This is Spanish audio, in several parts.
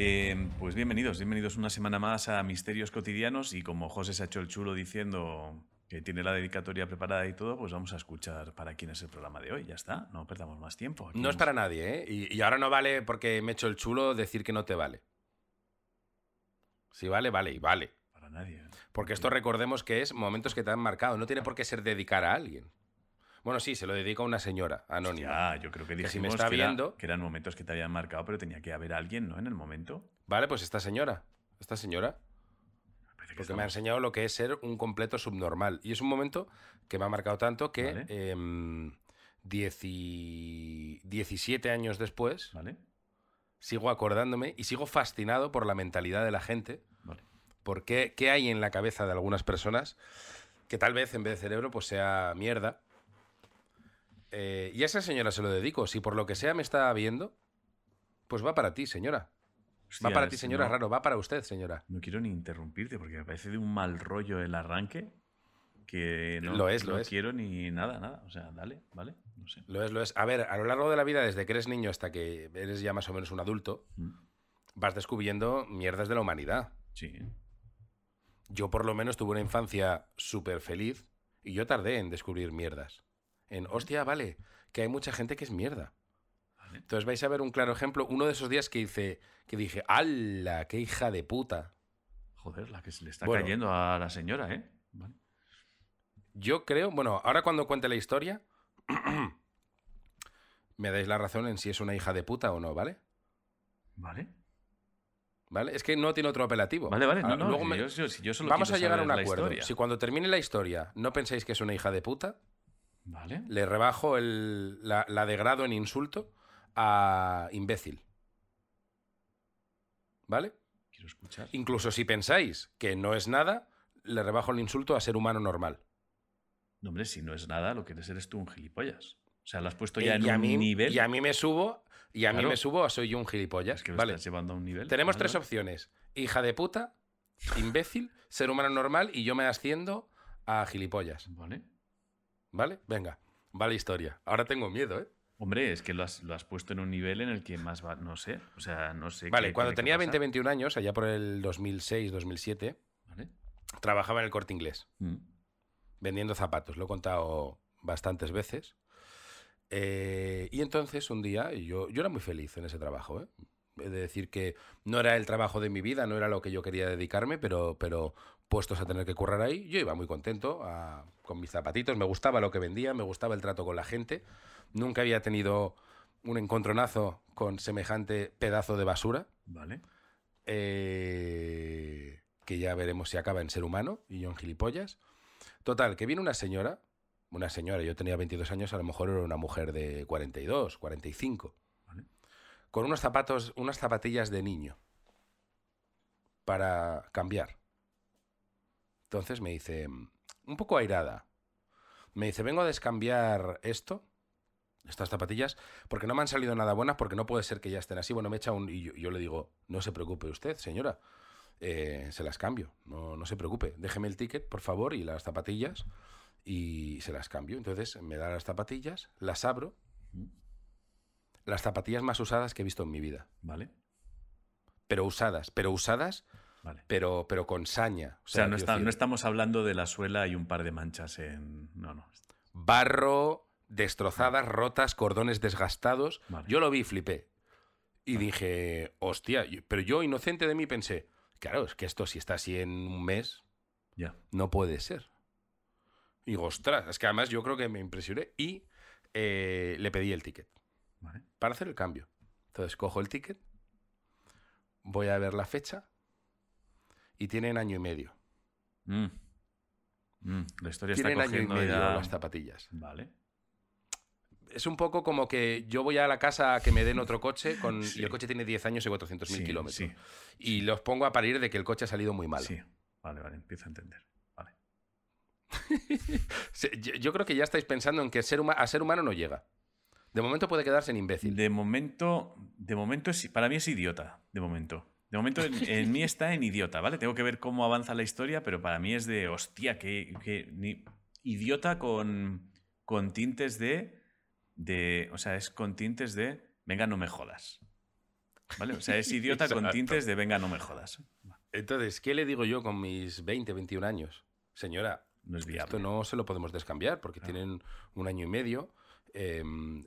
Eh, pues bienvenidos, bienvenidos una semana más a Misterios Cotidianos y como José se ha hecho el chulo diciendo que tiene la dedicatoria preparada y todo, pues vamos a escuchar para quién es el programa de hoy. Ya está, no perdamos más tiempo. Aquí No es para nadie, ¿eh? Y, y ahora no vale porque me he hecho el chulo decir que no te vale. Si vale, vale y vale. Para nadie. Porque esto recordemos que es momentos que te han marcado. No tiene por qué ser dedicar a alguien. Bueno, sí, se lo dedico a una señora anónima. Ya, yo creo que Que dijimos si me está que, era- viendo- que eran momentos que te habían marcado, pero tenía que haber alguien, ¿no? En el momento. Vale, pues esta señora. Esta señora. Porque me ha enseñado lo que es ser un completo subnormal. Y es un momento que me ha marcado tanto que Vale. em, dieci- 17 años después ¿Vale? sigo acordándome y sigo fascinado por la mentalidad de la gente. Vale. por qué, qué hay en la cabeza de algunas personas que tal vez en vez de cerebro pues sea mierda. Eh, y a esa señora se lo dedico. Si por lo que sea me está viendo, pues va para ti, señora. Va para ti, señora, no- raro. Va para usted, señora. No quiero ni interrumpirte porque me parece de un mal rollo el arranque que no, Lo es, lo no es. quiero ni nada, nada. O sea, dale, ¿vale? No sé. Lo es, lo es. A ver, a lo largo de la vida, desde que eres niño hasta que eres ya más o menos un adulto, Mm, vas descubriendo mierdas de la humanidad. Sí. Yo por lo menos tuve una infancia súper feliz y yo tardé en descubrir mierdas. En, hostia, vale, que hay mucha gente que es mierda. Entonces vais a ver un claro ejemplo, uno de esos días que hice, que dije, ¡ala, qué hija de puta! Joder, la que se le está Bueno. cayendo a la señora, ¿eh? Vale. Yo creo, bueno, ahora cuando cuente la historia, me dais la razón en si es una hija de puta o no, ¿vale? Vale. ¿Vale? Es que no tiene otro apelativo. Vale, vale. No, Ah, no, luego me- yo, yo- si yo solo Vamos a llegar a un acuerdo. historia. Si cuando termine la historia no pensáis que es una hija de puta, Vale. le rebajo el- la, la degrado en insulto a imbécil. ¿Vale? Quiero escuchar. Incluso si pensáis que no es nada, le rebajo el insulto a ser humano normal. No, hombre, si no es nada, lo que eres eres tú un gilipollas. O sea, lo has puesto ya en y, un mí, nivel. y a mí me subo, y a mí me subo a soy yo un gilipollas. Es que lo vale. estás llevando a un nivel. Tenemos tres opciones. Hija de puta, imbécil, ser humano normal y yo me asciendo a gilipollas. Vale. ¿Vale? Venga, vale historia. Ahora tengo miedo, ¿eh? Hombre, es que lo has, lo has puesto en un nivel en el que más va. No sé. O sea, no sé. Vale, qué cuando tenía pasar. 20, 21 años, allá por el 2006, 2007, Vale. trabajaba en el corte inglés, Mm. vendiendo zapatos. Lo he contado bastantes veces. Eh, y entonces un día, yo, yo era muy feliz en ese trabajo. ¿eh? De decir que no era el trabajo de mi vida, no era lo que yo quería dedicarme, pero, pero puestos a tener que currar ahí, yo iba muy contento a- con mis zapatitos. Me gustaba lo que vendía, me gustaba el trato con la gente. Nunca había tenido un encontronazo con semejante pedazo de basura. Vale. eh, que ya veremos si acaba en ser humano y yo en gilipollas. Total, que viene una señora, una señora, yo tenía 22 años, a lo mejor era una mujer de 42, 45, Vale. con unos zapatos, unas zapatillas de niño para cambiar. Entonces me dice, un poco airada, me dice, vengo a descambiar esto, estas zapatillas, porque no me han salido nada buenas, porque no puede ser que ya estén así. Bueno, me echa un... Y yo, yo le digo, no se preocupe usted, señora, eh, se las cambio, no, no se preocupe, déjeme el ticket, por favor, y las zapatillas, y se las cambio. Entonces me da las zapatillas, las abro, las zapatillas más usadas que he visto en mi vida, Vale. pero usadas, pero usadas, Vale. pero, pero con saña. O sea, no, está- no estamos hablando de la suela y un par de manchas en. No, no. barro, destrozadas, rotas, cordones desgastados. Vale. Yo lo vi y flipé. Y dije, hostia, pero yo inocente de mí pensé, claro, es que esto si está así en un mes, Ya. no puede ser. Y digo, ostras, es que además yo creo que me impresioné y eh, le pedí el ticket Vale. para hacer el cambio. Entonces cojo el ticket, voy a ver la fecha y tienen año y medio. Mm. Mm, La historia Tienen está año y cogiendo medio ya- las zapatillas. Vale. Es un poco como que yo voy a la casa a que me den otro coche con, Sí. y el coche tiene 10 años y 400.000 Sí, kilómetros. sí. Y los pongo a parir de que el coche ha salido muy mal. Sí. Vale, vale. Empiezo a entender. Vale. Yo, creo que ya estáis pensando en que ser a ser humano no llega. De momento puede quedarse en imbécil. De momento, de momento es- para mí es idiota, de momento. De momento en, en mí está en idiota, ¿vale? Tengo que ver cómo avanza la historia, pero para mí es de hostia, que, que ni- idiota con, con tintes de, de. O sea, es con tintes de. Venga, no me jodas. ¿Vale? O sea, es idiota con tintes de venga, no me jodas. Entonces, ¿qué le digo yo con mis 20, 21 años? Señora, No es viable. esto no se lo podemos descambiar porque Claro. tienen un año y medio. Em,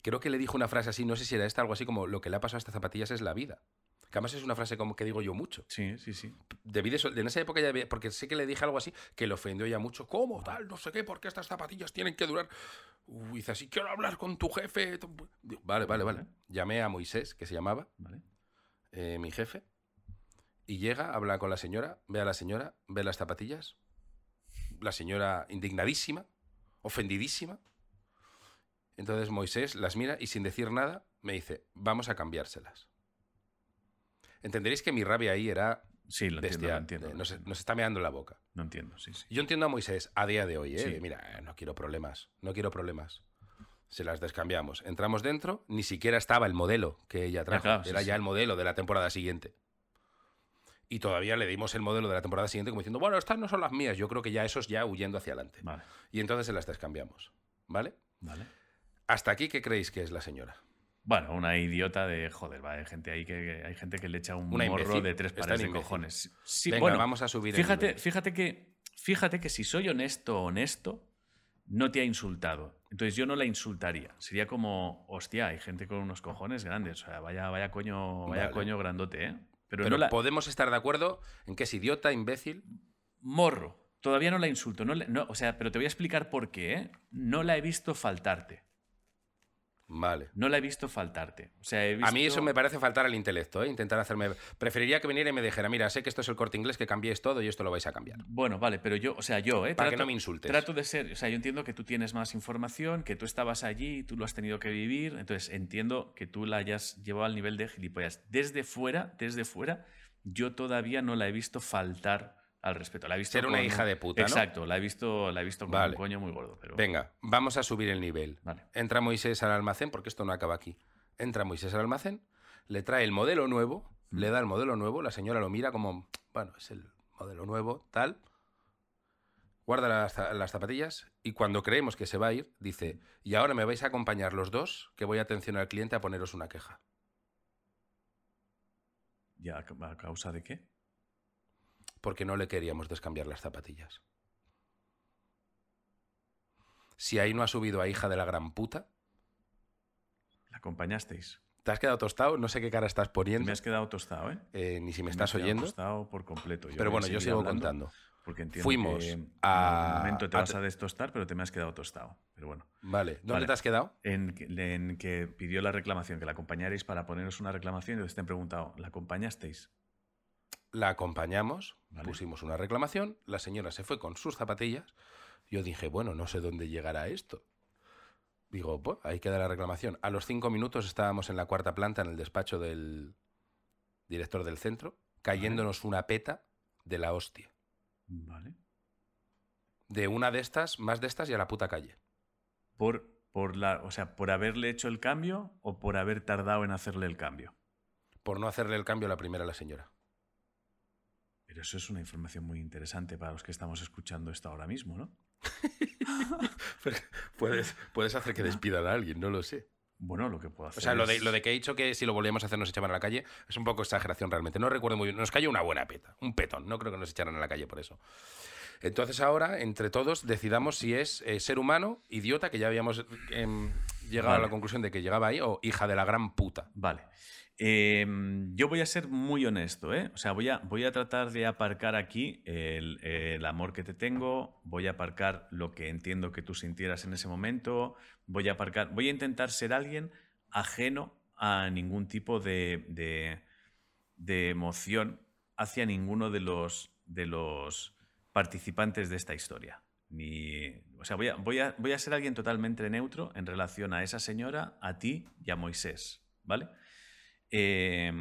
creo que le dijo una frase así, no sé si era esta, algo así como lo que le ha pasado a estas zapatillas es la vida. Que además es una frase como que digo yo mucho. Sí, sí, sí. Debí de sol- en esa época ya había- porque sé que le dije algo así que le ofendió ya mucho. ¿Cómo tal? No sé qué, porque estas zapatillas tienen que durar. Uy, dice así, quiero hablar con tu jefe. Vale, vale. Vale. Llamé a Moisés, que se llamaba, ¿Vale? eh, mi jefe, y llega, habla con la señora, ve a la señora, ve las zapatillas. La señora indignadísima, ofendidísima. Entonces Moisés las mira y sin decir nada me dice, vamos a cambiárselas. Entenderéis que mi rabia ahí era Sí, lo entiendo, bestial. lo entiendo. eh, nos, está meando la boca. No entiendo, sí, sí. Yo entiendo a Moisés a día de hoy, ¿eh? Sí. Mira, eh, no quiero problemas, no quiero problemas. Se las descambiamos. Entramos dentro, ni siquiera estaba el modelo que ella trajo. claro, sí, Era ya sí. el modelo de la temporada siguiente. Y todavía le dimos el modelo de la temporada siguiente como diciendo, bueno, estas no son las mías. Yo creo que ya eso es ya huyendo hacia adelante. Vale, Y entonces se las descambiamos. ¿Vale? vale. Hasta aquí, ¿qué creéis que es la señora? Bueno, una idiota de joder, va, hay gente ahí que, que- hay gente que le echa un Una morro imbécil. de tres pares de imbécil. cojones. Sí, Venga, bueno, vamos a subir fíjate, fíjate que fíjate que si soy honesto, honesto, no te ha insultado. Entonces yo no la insultaría. Sería como, hostia, hay gente con unos cojones grandes. O sea, vaya, vaya coño, vaya Vale. coño grandote, ¿eh? Pero, Pero no la. podemos estar de acuerdo en que es idiota, imbécil. Morro. Todavía no la insulto. No no, o sea, pero te voy a explicar por qué, ¿eh? No la he visto faltarte. Vale. No la he visto faltarte. O sea, he A mí eso me parece faltar al intelecto, ¿eh? Intentar hacerme... Preferiría que viniera y me dijera, mira, sé que esto es el corte inglés, que cambiéis todo y esto lo vais a cambiar. Bueno, vale, pero yo, o sea, yo, ¿eh? Para que no me insultes. Trato de ser, o sea, yo entiendo que tú tienes más información, que tú estabas allí, tú lo has tenido que vivir, entonces entiendo que tú la hayas llevado al nivel de gilipollas. Desde fuera, desde fuera, yo todavía no la he visto faltar al respeto. La he visto Ser una con- hija de puta, ¿no? Exacto, la he visto, la he visto con Vale. un coño muy gordo, pero Venga, vamos a subir el nivel. vale. Entra Moisés al almacén, porque esto no acaba aquí. Entra Moisés al almacén, le trae el modelo nuevo, Mm. le da el modelo nuevo, la señora lo mira como, bueno, es el modelo nuevo, tal. Guarda las, las zapatillas y cuando creemos que se va a ir, dice, y ahora me vais a acompañar los dos, que voy a atención al cliente a poneros una queja. ¿Ya a causa de qué? Porque no le queríamos descambiar las zapatillas. Si ahí no ha subido a hija de la gran puta, ¿La acompañasteis? ¿te has quedado tostado? No sé qué cara estás poniendo, Me has quedado tostado, ¿eh? eh, ni si me has estás quedado oyendo, tostado por completo. Yo pero bueno, yo sigo contando. Porque entiendo Fuimos que en a- algún momento te a vas a destostar, pero te me has quedado tostado. Pero bueno. Vale, ¿dónde Vale. te has quedado? En que, en que pidió la reclamación, que la acompañarais para poneros una reclamación y entonces te han preguntado, ¿la acompañasteis? La acompañamos, Vale. pusimos una reclamación, la señora se fue con sus zapatillas. Yo dije, bueno, no sé dónde llegará esto. Digo, pues ahí queda la reclamación. A los cinco minutos estábamos en la cuarta planta, en el despacho del director del centro, cayéndonos una peta de la hostia. Vale. De una de estas, más de estas y a la puta calle. Por, por la, o sea, por haberle hecho el cambio o por haber tardado en hacerle el cambio. Por no hacerle el cambio a la primera a la señora. Pero eso es una información muy interesante para los que estamos escuchando esto ahora mismo, ¿no? puedes, puedes hacer que despidan a alguien, no lo sé. Bueno, lo que puedo hacer. O sea, lo de, es- lo de que he dicho que si lo volvíamos a hacer nos echaban a la calle es un poco exageración realmente. No recuerdo muy bien. Nos cayó una buena peta, un petón. No creo que nos echaran a la calle por eso. Entonces ahora, entre todos, decidamos si es eh, ser humano, idiota, que ya habíamos em, llegado a la conclusión de que llegaba ahí, o hija de la gran puta. Vale. Eh, yo voy a ser muy honesto, ¿eh? O sea, voy a, voy a tratar de aparcar aquí el, el amor que te tengo, voy a aparcar lo que entiendo que tú sintieras en ese momento, voy a aparcar, voy a intentar ser alguien ajeno a ningún tipo de, de, de emoción hacia ninguno de los, de los participantes de esta historia. Ni, o sea, voy a, voy, a, voy a ser alguien totalmente neutro en relación a esa señora, a ti y a Moisés, ¿vale? Eh,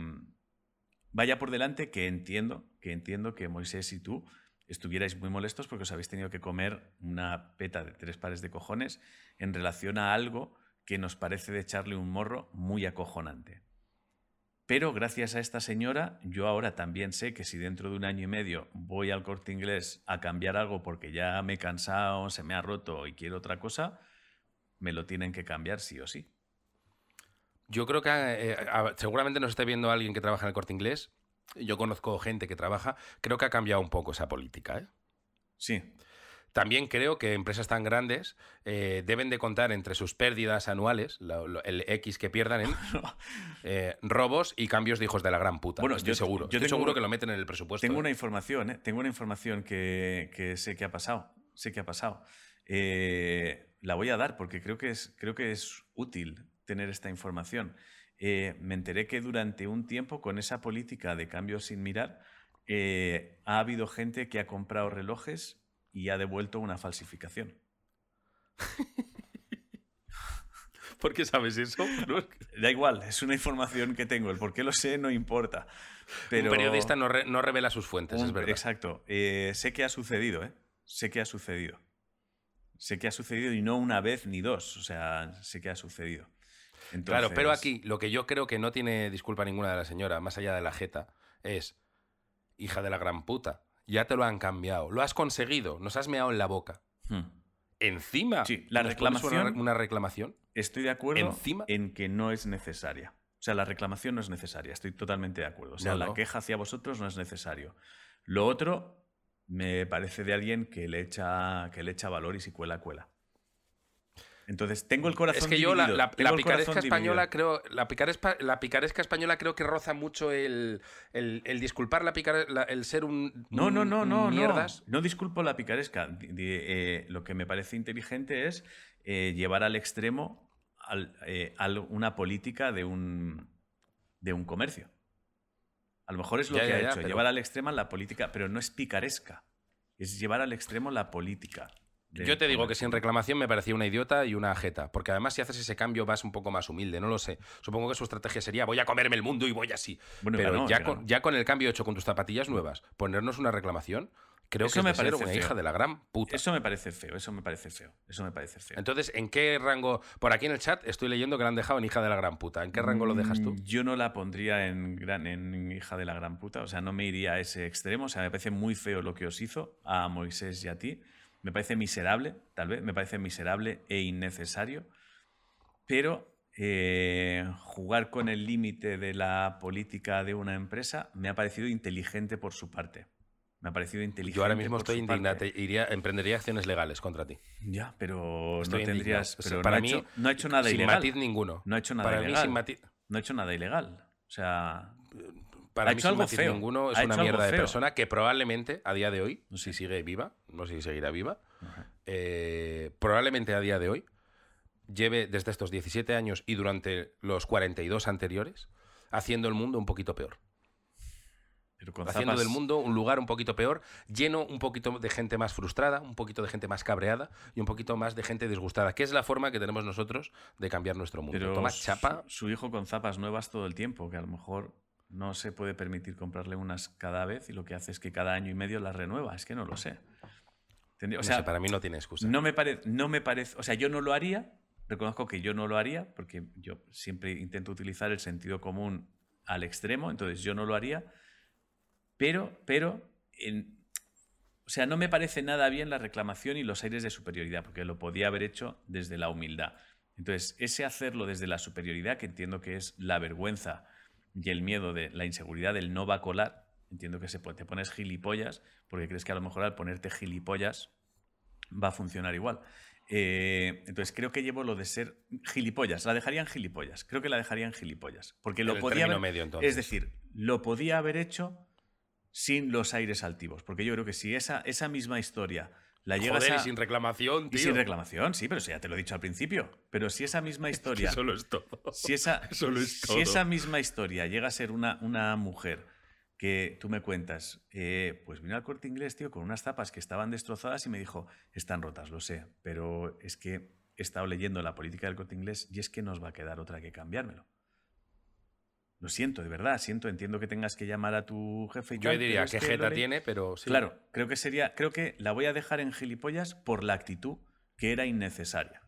vaya por delante que entiendo, que entiendo que Moisés y tú estuvierais muy molestos porque os habéis tenido que comer una peta de tres pares de cojones en relación a algo que nos parece de echarle un morro muy acojonante. Pero gracias a esta señora, yo ahora también sé que si dentro de un año y medio voy al corte inglés a cambiar algo porque ya me he cansado, se me ha roto y quiero otra cosa, me lo tienen que cambiar sí o sí. Yo creo que eh, seguramente nos esté viendo alguien que trabaja en el corte inglés yo conozco gente que trabaja, creo que ha cambiado un poco esa política. ¿eh? Sí. También creo que empresas tan grandes eh, deben de contar entre sus pérdidas anuales, el X que pierdan en eh, robos y cambios de hijos de la gran puta. Bueno, estoy seguro. Yo estoy seguro que lo meten en el presupuesto. Tengo una información, tengo una información que, sé que ha pasado. Sé que ha pasado. la voy a dar porque creo que es, creo que es útil tener esta información. Eh, me enteré que durante un tiempo, con esa política de cambio sin mirar, eh, ha habido gente que ha comprado relojes y ha devuelto una falsificación. ¿Por qué sabes eso? Da igual, es una información que tengo. El por qué lo sé no importa. Pero... Un periodista no, revela sus fuentes, es verdad. Exacto. Eh, sé que ha sucedido, ¿eh? Sé que ha sucedido. Sé que ha sucedido y no una vez ni dos. O sea, sé que ha sucedido. Claro, pero aquí lo que yo creo que no tiene disculpa ninguna de la señora, más allá de la jeta, es, hija de la gran puta, ya te lo han cambiado, lo has conseguido, nos has meado en la boca. Hmm. Encima, sí, la reclamación, una, reclamación. Estoy de acuerdo en que no es necesaria. O sea, la reclamación no es necesaria, estoy totalmente de acuerdo. O sea, la queja hacia vosotros no es necesario. Lo otro me parece de alguien que le echa, que le echa valor y si cuela, cuela. Entonces, tengo el corazón Es que yo la, picaresca española creo la, la picaresca española creo que roza mucho el, disculpar la picaresca, el ser un No, no, no, no, mierdas. no. No disculpo la picaresca. Eh, lo que me parece inteligente es eh, llevar al extremo eh, una política de un, de un comercio. A lo mejor es lo que ha hecho, llevar al extremo la política, pero no es picaresca. Es llevar al extremo la política. Yo te digo que sin reclamación me parecía una idiota y una jeta, porque además si haces ese cambio vas un poco más humilde, no lo sé. Supongo que su estrategia sería voy a comerme el mundo y voy así. Pero ya, con, ya con el cambio hecho con tus zapatillas nuevas, ponernos una reclamación, creo que me parece una hija de la gran puta. Eso me parece feo, eso me parece feo, eso me parece feo. Entonces, ¿en qué rango? Por aquí en el chat estoy leyendo que la han dejado en hija de la gran puta. ¿En qué rango lo dejas tú? Mm, yo no la pondría en, gran, en hija de la gran puta, o sea, no me iría a ese extremo, o sea, me parece muy feo lo que os hizo a Moisés y a ti. Me parece miserable, tal vez, me parece miserable e innecesario, pero eh, jugar con el límite de la política de una empresa me ha parecido inteligente por su parte. Me ha parecido inteligente. Yo ahora mismo estoy indignado. Iría, emprendería acciones legales contra ti. Ya, pero no tendrías. Pero para no, mí, ha hecho, no ha hecho nada sin ilegal. matiz ninguno. No ha hecho nada para ilegal. Mí sin matiz... No ha hecho nada ilegal. O sea para mí, algo feo. ninguno, es una mierda de persona que probablemente a día de hoy, si sigue viva, no sé si seguirá viva, eh, probablemente a día de hoy lleve desde estos 17 años y durante los 42 anteriores haciendo el mundo un poquito peor. haciendo del mundo un lugar un poquito peor, lleno un poquito de gente más frustrada, un poquito de gente más cabreada y un poquito más de gente disgustada, que es la forma que tenemos nosotros de cambiar nuestro mundo. Pero chapa. su hijo con zapas nuevas todo el tiempo, que a lo mejor no se puede permitir comprarle unas cada vez y lo que hace es que cada año y medio las renueva. Es que no lo sé. O sea, para mí no tiene excusa. No me, parece, no me parece, o sea, yo no lo haría, reconozco que yo no lo haría, porque yo siempre intento utilizar el sentido común al extremo, entonces yo no lo haría, pero, pero, o sea, no me parece nada bien la reclamación y los aires de superioridad, porque lo podía haber hecho desde la humildad. Entonces, ese hacerlo desde la superioridad, que entiendo que es la vergüenza y el miedo de la inseguridad del no va a colar, entiendo que se te pones gilipollas porque crees que a lo mejor al ponerte gilipollas va a funcionar igual. Eh, entonces creo que llevo lo de ser gilipollas. La dejarían gilipollas. Creo que la dejarían gilipollas. Porque lo podía haber, medio, Es decir, lo podía haber hecho sin los aires altivos. Porque yo creo que si esa, esa misma historia la llegas Joder, y sin reclamación, tío. Y sin reclamación, sí, pero eso ya te lo he dicho al principio. Pero si esa misma historia. solo es todo. Si esa, Si esa misma historia llega a ser una, una mujer que tú me cuentas, eh, pues vino al corte inglés, tío, con unas zapas que estaban destrozadas y me dijo, están rotas, lo sé, pero es que he estado leyendo la política del corte inglés y es que nos va a quedar otra que cambiármelo. Lo siento, de verdad, siento, entiendo que tengas que llamar a tu jefe y Yo tal, diría que jeta tiene, pero sí. Claro, creo que sería, creo que la voy a dejar en gilipollas por la actitud que era innecesaria.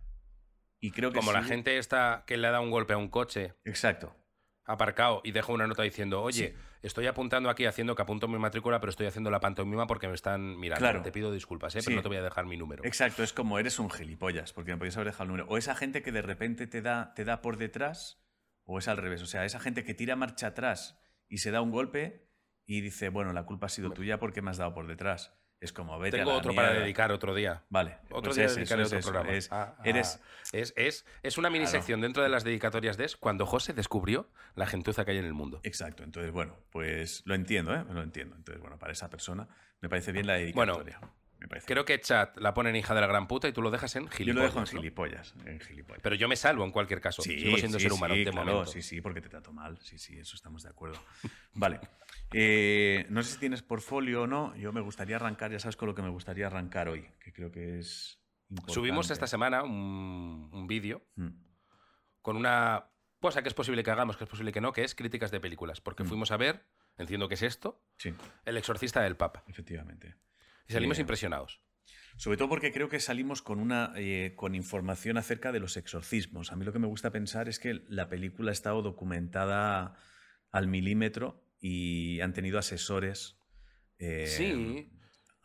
Y creo que Como la gente esta que le da un golpe a un coche Exacto. aparcado y deja una nota diciendo, oye, estoy apuntando aquí haciendo que apunto mi matrícula, pero estoy haciendo la pantomima porque me están mirando. Claro. Te pido disculpas, ¿eh? Pero no te voy a dejar mi número. Exacto, es como eres un gilipollas, porque me podías haber dejado el número. O esa gente que de repente te da, te da por detrás, o es al revés. O sea, esa gente que tira marcha atrás y se da un golpe y dice, bueno, la culpa ha sido tuya porque me has dado por detrás. Es como, vete a Tengo la otro para dedicar otro día. Vale. Otro pues día es dedicaré otro programa. es- Ah, ah, eres, es, es, es una minisección dentro de las dedicatorias de Es cuando José descubrió la gentuza que hay en el mundo. Exacto, entonces bueno, pues lo entiendo, ¿eh? Lo entiendo. Entonces, bueno, para esa persona me parece bien la Bueno, dedicatoria. Me parece Creo que chat la ponen hija de la gran puta y tú lo dejas en Yo lo gilipollas. dejo en ¿no? gilipollas, en gilipollas. Pero yo me salvo en cualquier caso. Sí, Sigo siendo sí, ser humano sí, de claro, momento. sí, sí, porque te trato mal. Sí, sí, eso estamos de acuerdo. Vale. Eh, no sé si tienes portfolio o no. Yo me gustaría arrancar, ya sabes con lo que me gustaría arrancar hoy, que creo que es importante. Subimos esta semana un, un vídeo Mm, con una cosa que es posible que hagamos, que es posible que no, que es críticas de películas. Porque Mm. fuimos a ver, entiendo que es esto, Sí, El exorcista del Papa. efectivamente. Y salimos Bien. impresionados. Sobre todo porque creo que salimos con una eh, con información acerca de los exorcismos. A mí lo que me gusta pensar es que la película ha estado documentada al milímetro y han tenido asesores. eh, Sí.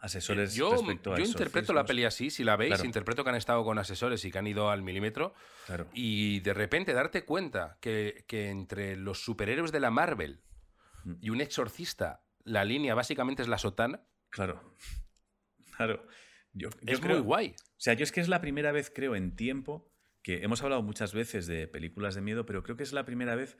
Asesores Yo, respecto a yo interpreto la peli así, si la veis, Claro. interpreto que han estado con asesores y que han ido al milímetro. Claro. Y de repente darte cuenta que, que entre los superhéroes de la Marvel Mm. y un exorcista, la línea básicamente es la sotana, Claro. Claro. Yo, yo es creo- muy guay. O sea, yo es que es la primera vez, creo, en tiempo, que hemos hablado muchas veces de películas de miedo, pero creo que es la primera vez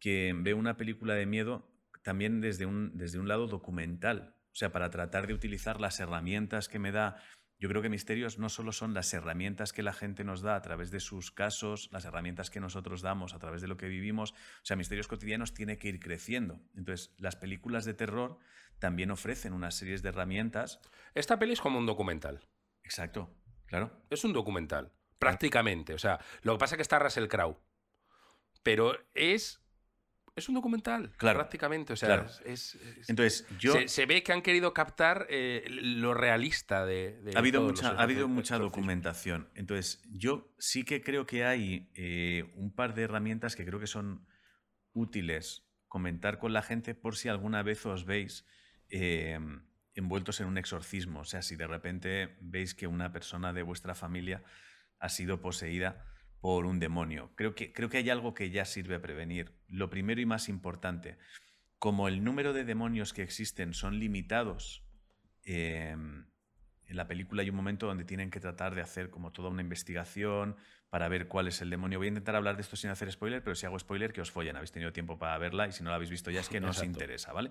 que veo una película de miedo también desde un, desde un lado documental. O sea, para tratar de utilizar las herramientas que me da. Yo creo que Misterios no solo son las herramientas que la gente nos da a través de sus casos, las herramientas que nosotros damos a través de lo que vivimos. O sea, Misterios Cotidianos tiene que ir creciendo. Entonces, las películas de terror también ofrecen unas series de herramientas. Esta peli es como un documental. Exacto, claro. Es un documental, prácticamente. O sea, lo que pasa es que está Russell Crowe. Pero es. Es un documental, Claro, prácticamente. O sea, claro. es- es- Entonces, yo. se, se ve que han querido captar eh, lo realista de. de ha habido mucha, ha habido mucha documentación. Entonces, yo sí que creo que hay eh, un par de herramientas que creo que son útiles comentar con la gente por si alguna vez os veis eh, envueltos en un exorcismo. O sea, si de repente veis que una persona de vuestra familia ha sido poseída por un demonio. Creo que, creo que hay algo que ya sirve a prevenir. Lo primero y más importante, como el número de demonios que existen son limitados, eh, en la película hay un momento donde tienen que tratar de hacer como toda una investigación para ver cuál es el demonio. Voy a intentar hablar de esto sin hacer spoiler, pero si hago spoiler, que os follen. Habéis tenido tiempo para verla y si no la habéis visto ya es que no os interesa, ¿vale?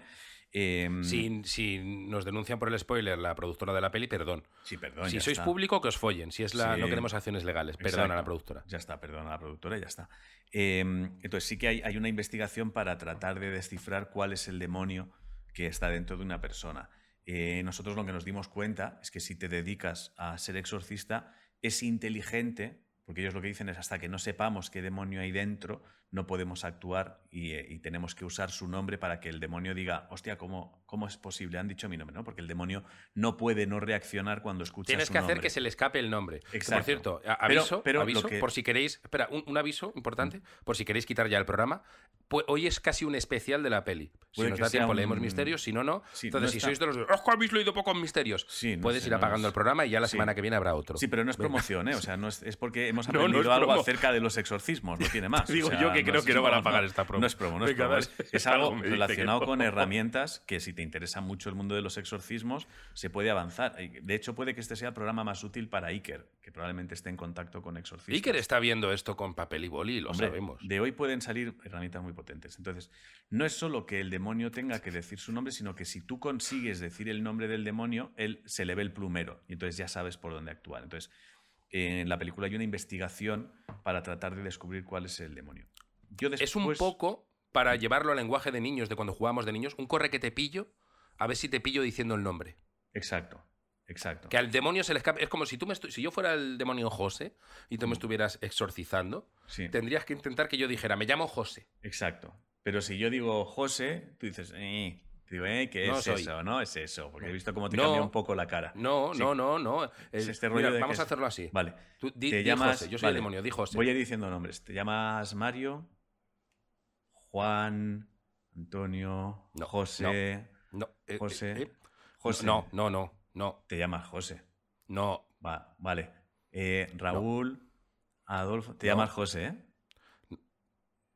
Em, Si, si nos denuncian por el spoiler la productora de la peli, perdón. sí, perdón. si sois está. público, que os follen. Si es la. Sí. No queremos acciones legales. Perdón a la productora. Ya está, perdona a la productora y ya está. Eh, entonces sí que hay, hay una investigación para tratar de descifrar cuál es el demonio que está dentro de una persona. Eh, nosotros lo que nos dimos cuenta es que si te dedicas a ser exorcista, es inteligente, porque ellos lo que dicen es hasta que no sepamos qué demonio hay dentro, no podemos actuar y, eh, y tenemos que usar su nombre para que el demonio diga, hostia, ¿cómo, ¿cómo es posible? Han dicho mi nombre, ¿no? Porque el demonio no puede no reaccionar cuando escucha Tienes su que hacer que se le escape el nombre. Exacto. Por cierto, Pero- aviso, pero aviso que- por si queréis. Espera, un, un aviso importante. Por si queréis quitar ya el programa. Pues hoy es casi un especial de la peli. Si Puede nos da tiempo, un- leemos misterios. Si no, no. Sí, Entonces, no si está- sois de los. "Oh, habéis leído poco en misterios! Sí, no puedes sé, ir no apagando es- el programa y ya la Sí. semana que viene habrá otro. Sí, pero no es promoción, ¿eh? O sea, no es, es porque hemos aprendido algo promo. acerca de los exorcismos, no tiene más. o Digo sea, yo que creo que no van a pagar esta promo. No es promo, no es promo. Es, algo relacionado con herramientas que si te interesa mucho el mundo de los exorcismos, se puede avanzar. De hecho, puede que este sea el programa más útil para Iker, que probablemente esté en contacto con exorcistas. Iker está viendo esto con papel y boli, lo Hombre, sabemos. De hoy pueden salir herramientas muy potentes. Entonces, no es solo que el demonio tenga que decir su nombre, sino que si tú consigues decir el nombre del demonio, él se le ve el plumero y entonces ya sabes por dónde actuar. Entonces, en la película hay una investigación para tratar de descubrir cuál es el demonio. Yo Es un poco, para llevarlo al lenguaje de niños, de cuando jugábamos de niños, un corre que te pillo, a ver si te pillo diciendo el nombre. Exacto, exacto. Que al demonio se le escape. Es como si tú me si yo fuera el demonio José y Mm. tú me estuvieras exorcizando, Sí, tendrías que intentar que yo dijera, me llamo José. exacto. Pero si yo digo José, tú dices, eh, te digo, eh, ¿qué No es soy. eso? No es eso, porque he visto cómo te No. cambia un poco la cara. No, Sí. no, no, no. Es este mira, rollo de vamos a hacerlo así. Vale. Tú di, Te di llamas. José, yo soy vale, el demonio, di José. Voy a ir diciendo nombres. Te llamas Mario, Juan, Antonio, No, José. No, eh, José. eh, eh, José. No, no, no, no, Te llamas José. no. Va, vale. Eh, Raúl, Adolfo. Te No. llamas José, ¿eh?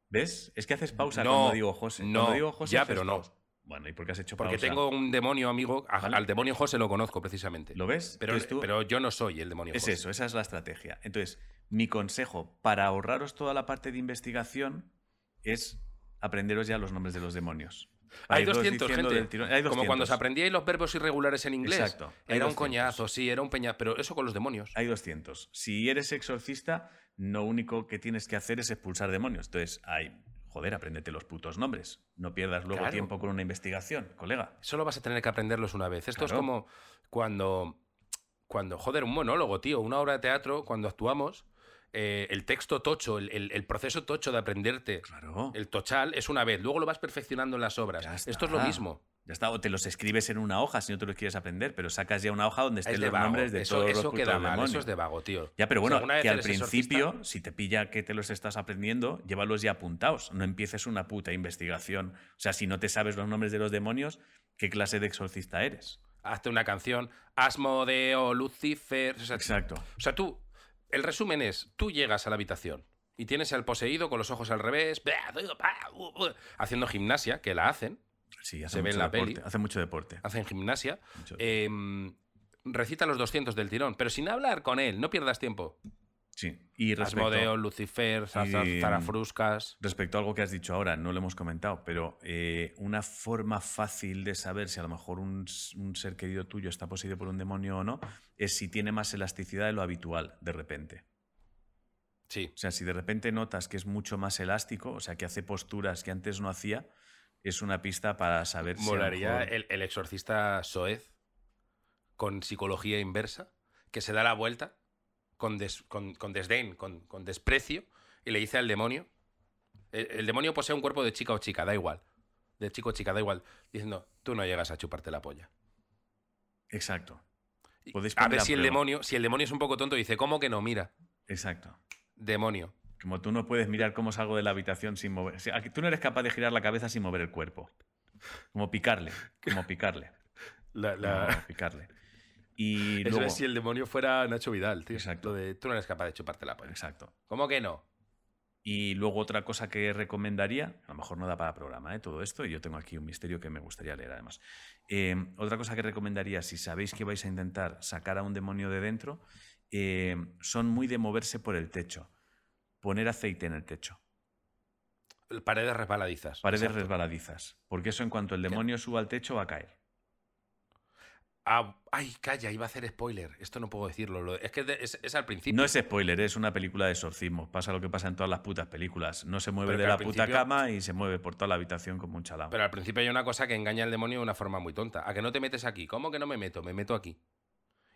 ¿Ves? Es que haces pausa No, cuando digo José. no, Cuando digo José, ya, pero no. pausa. Bueno, ¿y por qué has hecho Porque pausa? tengo un demonio amigo, a- Vale. al demonio José lo conozco precisamente. ¿Lo ves? Pero, tú- pero yo no soy el demonio Es José. eso, esa es la estrategia. Entonces, mi consejo para ahorraros toda la parte de investigación es aprenderos ya los nombres de los demonios. Hay irlos 200, diciendo gente. Hay Como cuando 200. se aprendíais los verbos irregulares en inglés. Exacto, hay Era un 200. coñazo, sí, era un peña. Pero eso con los demonios. Hay 200. Si eres exorcista, lo único que tienes que hacer es expulsar demonios. Entonces, hay, joder, apréndete los putos nombres. No pierdas luego Claro. tiempo con una investigación, colega. Solo vas a tener que aprenderlos una vez. Esto es como cuando, cuando, joder, un monólogo, tío, una obra de teatro, cuando actuamos, eh, el texto tocho, el, el- el proceso tocho de aprenderte, Claro. el tochal es una vez, luego lo vas perfeccionando en las obras. Esto es lo mismo. Ya está, o te los escribes en una hoja si no te los quieres aprender, pero sacas ya una hoja donde Es estén los vago. nombres de eso todos eso los queda mal, demonios. eso es de vago, tío. Ya, pero bueno, que al exorcista- principio, si te pilla que te los estás aprendiendo, llévalos ya apuntados. No empieces una puta investigación. O sea, si no te sabes los nombres de los demonios, ¿qué clase de exorcista eres? Hazte una canción, Asmodeo, Lucifer. O sea, Exacto. O sea, tú, el resumen es, tú llegas a la habitación y tienes al poseído con los ojos al revés, haciendo gimnasia, que la hacen, Sí, hace Se ve mucho en la deporte. peli. Hace mucho deporte. hacen gimnasia, em, recita los 200 del tirón, pero sin hablar con él, no pierdas tiempo. Sí. Y respecto, Asmodeo, Lucifer, Y- Zarafruscas. respecto a algo que has dicho ahora, no lo hemos comentado, pero eh, una forma fácil de saber si a lo mejor un, ser querido tuyo está poseído por un demonio o no, es si tiene más elasticidad de lo habitual, de repente. Sí. O sea, si de repente notas que es mucho más elástico, o sea, que hace posturas que antes no hacía, es una pista para saber si. Molaría el, el exorcista Soez con psicología inversa, que se da la vuelta con, des- con- con desdén, con, con desprecio, y le dice al demonio, el, el demonio posee un cuerpo de chica o chica, da igual, de chico o chica, da igual, diciendo, tú no llegas a chuparte la polla. Exacto. A ver si el demonio, si el demonio es un poco tonto, dice, ¿cómo que no? Mira, Exacto. demonio. Como tú no puedes mirar cómo salgo de la habitación sin mover. o sea, aquí tú no eres capaz de girar la cabeza sin mover el cuerpo. Como picarle. Como picarle. La, Como picarle. Y Eso luego. es si el demonio fuera Nacho Vidal, tío. Exacto. Lo de, tú no eres capaz de chuparte la polla. Exacto. ¿Cómo que no? Y luego otra cosa que recomendaría, a lo mejor no da para programa ¿eh? todo esto, y yo tengo aquí un misterio que me gustaría leer además. Eh, otra cosa que recomendaría, si sabéis que vais a intentar sacar a un demonio de dentro, eh, son muy de moverse por el techo. Poner aceite en el techo. Paredes resbaladizas. Paredes Exacto. resbaladizas. Porque eso en cuanto el demonio suba al techo va a caer. Ah, ay, calla, iba a hacer spoiler. Esto no puedo decirlo. lo- Es que es, es al principio. No es spoiler, es una película de exorcismo. Pasa lo que pasa en todas las putas películas. No se mueve Pero de la puta cama y se mueve por toda la habitación como un chalao. Pero al principio hay una cosa que engaña al demonio de una forma muy tonta. ¿A que no te metes aquí? ¿Cómo que no me meto? Me meto aquí.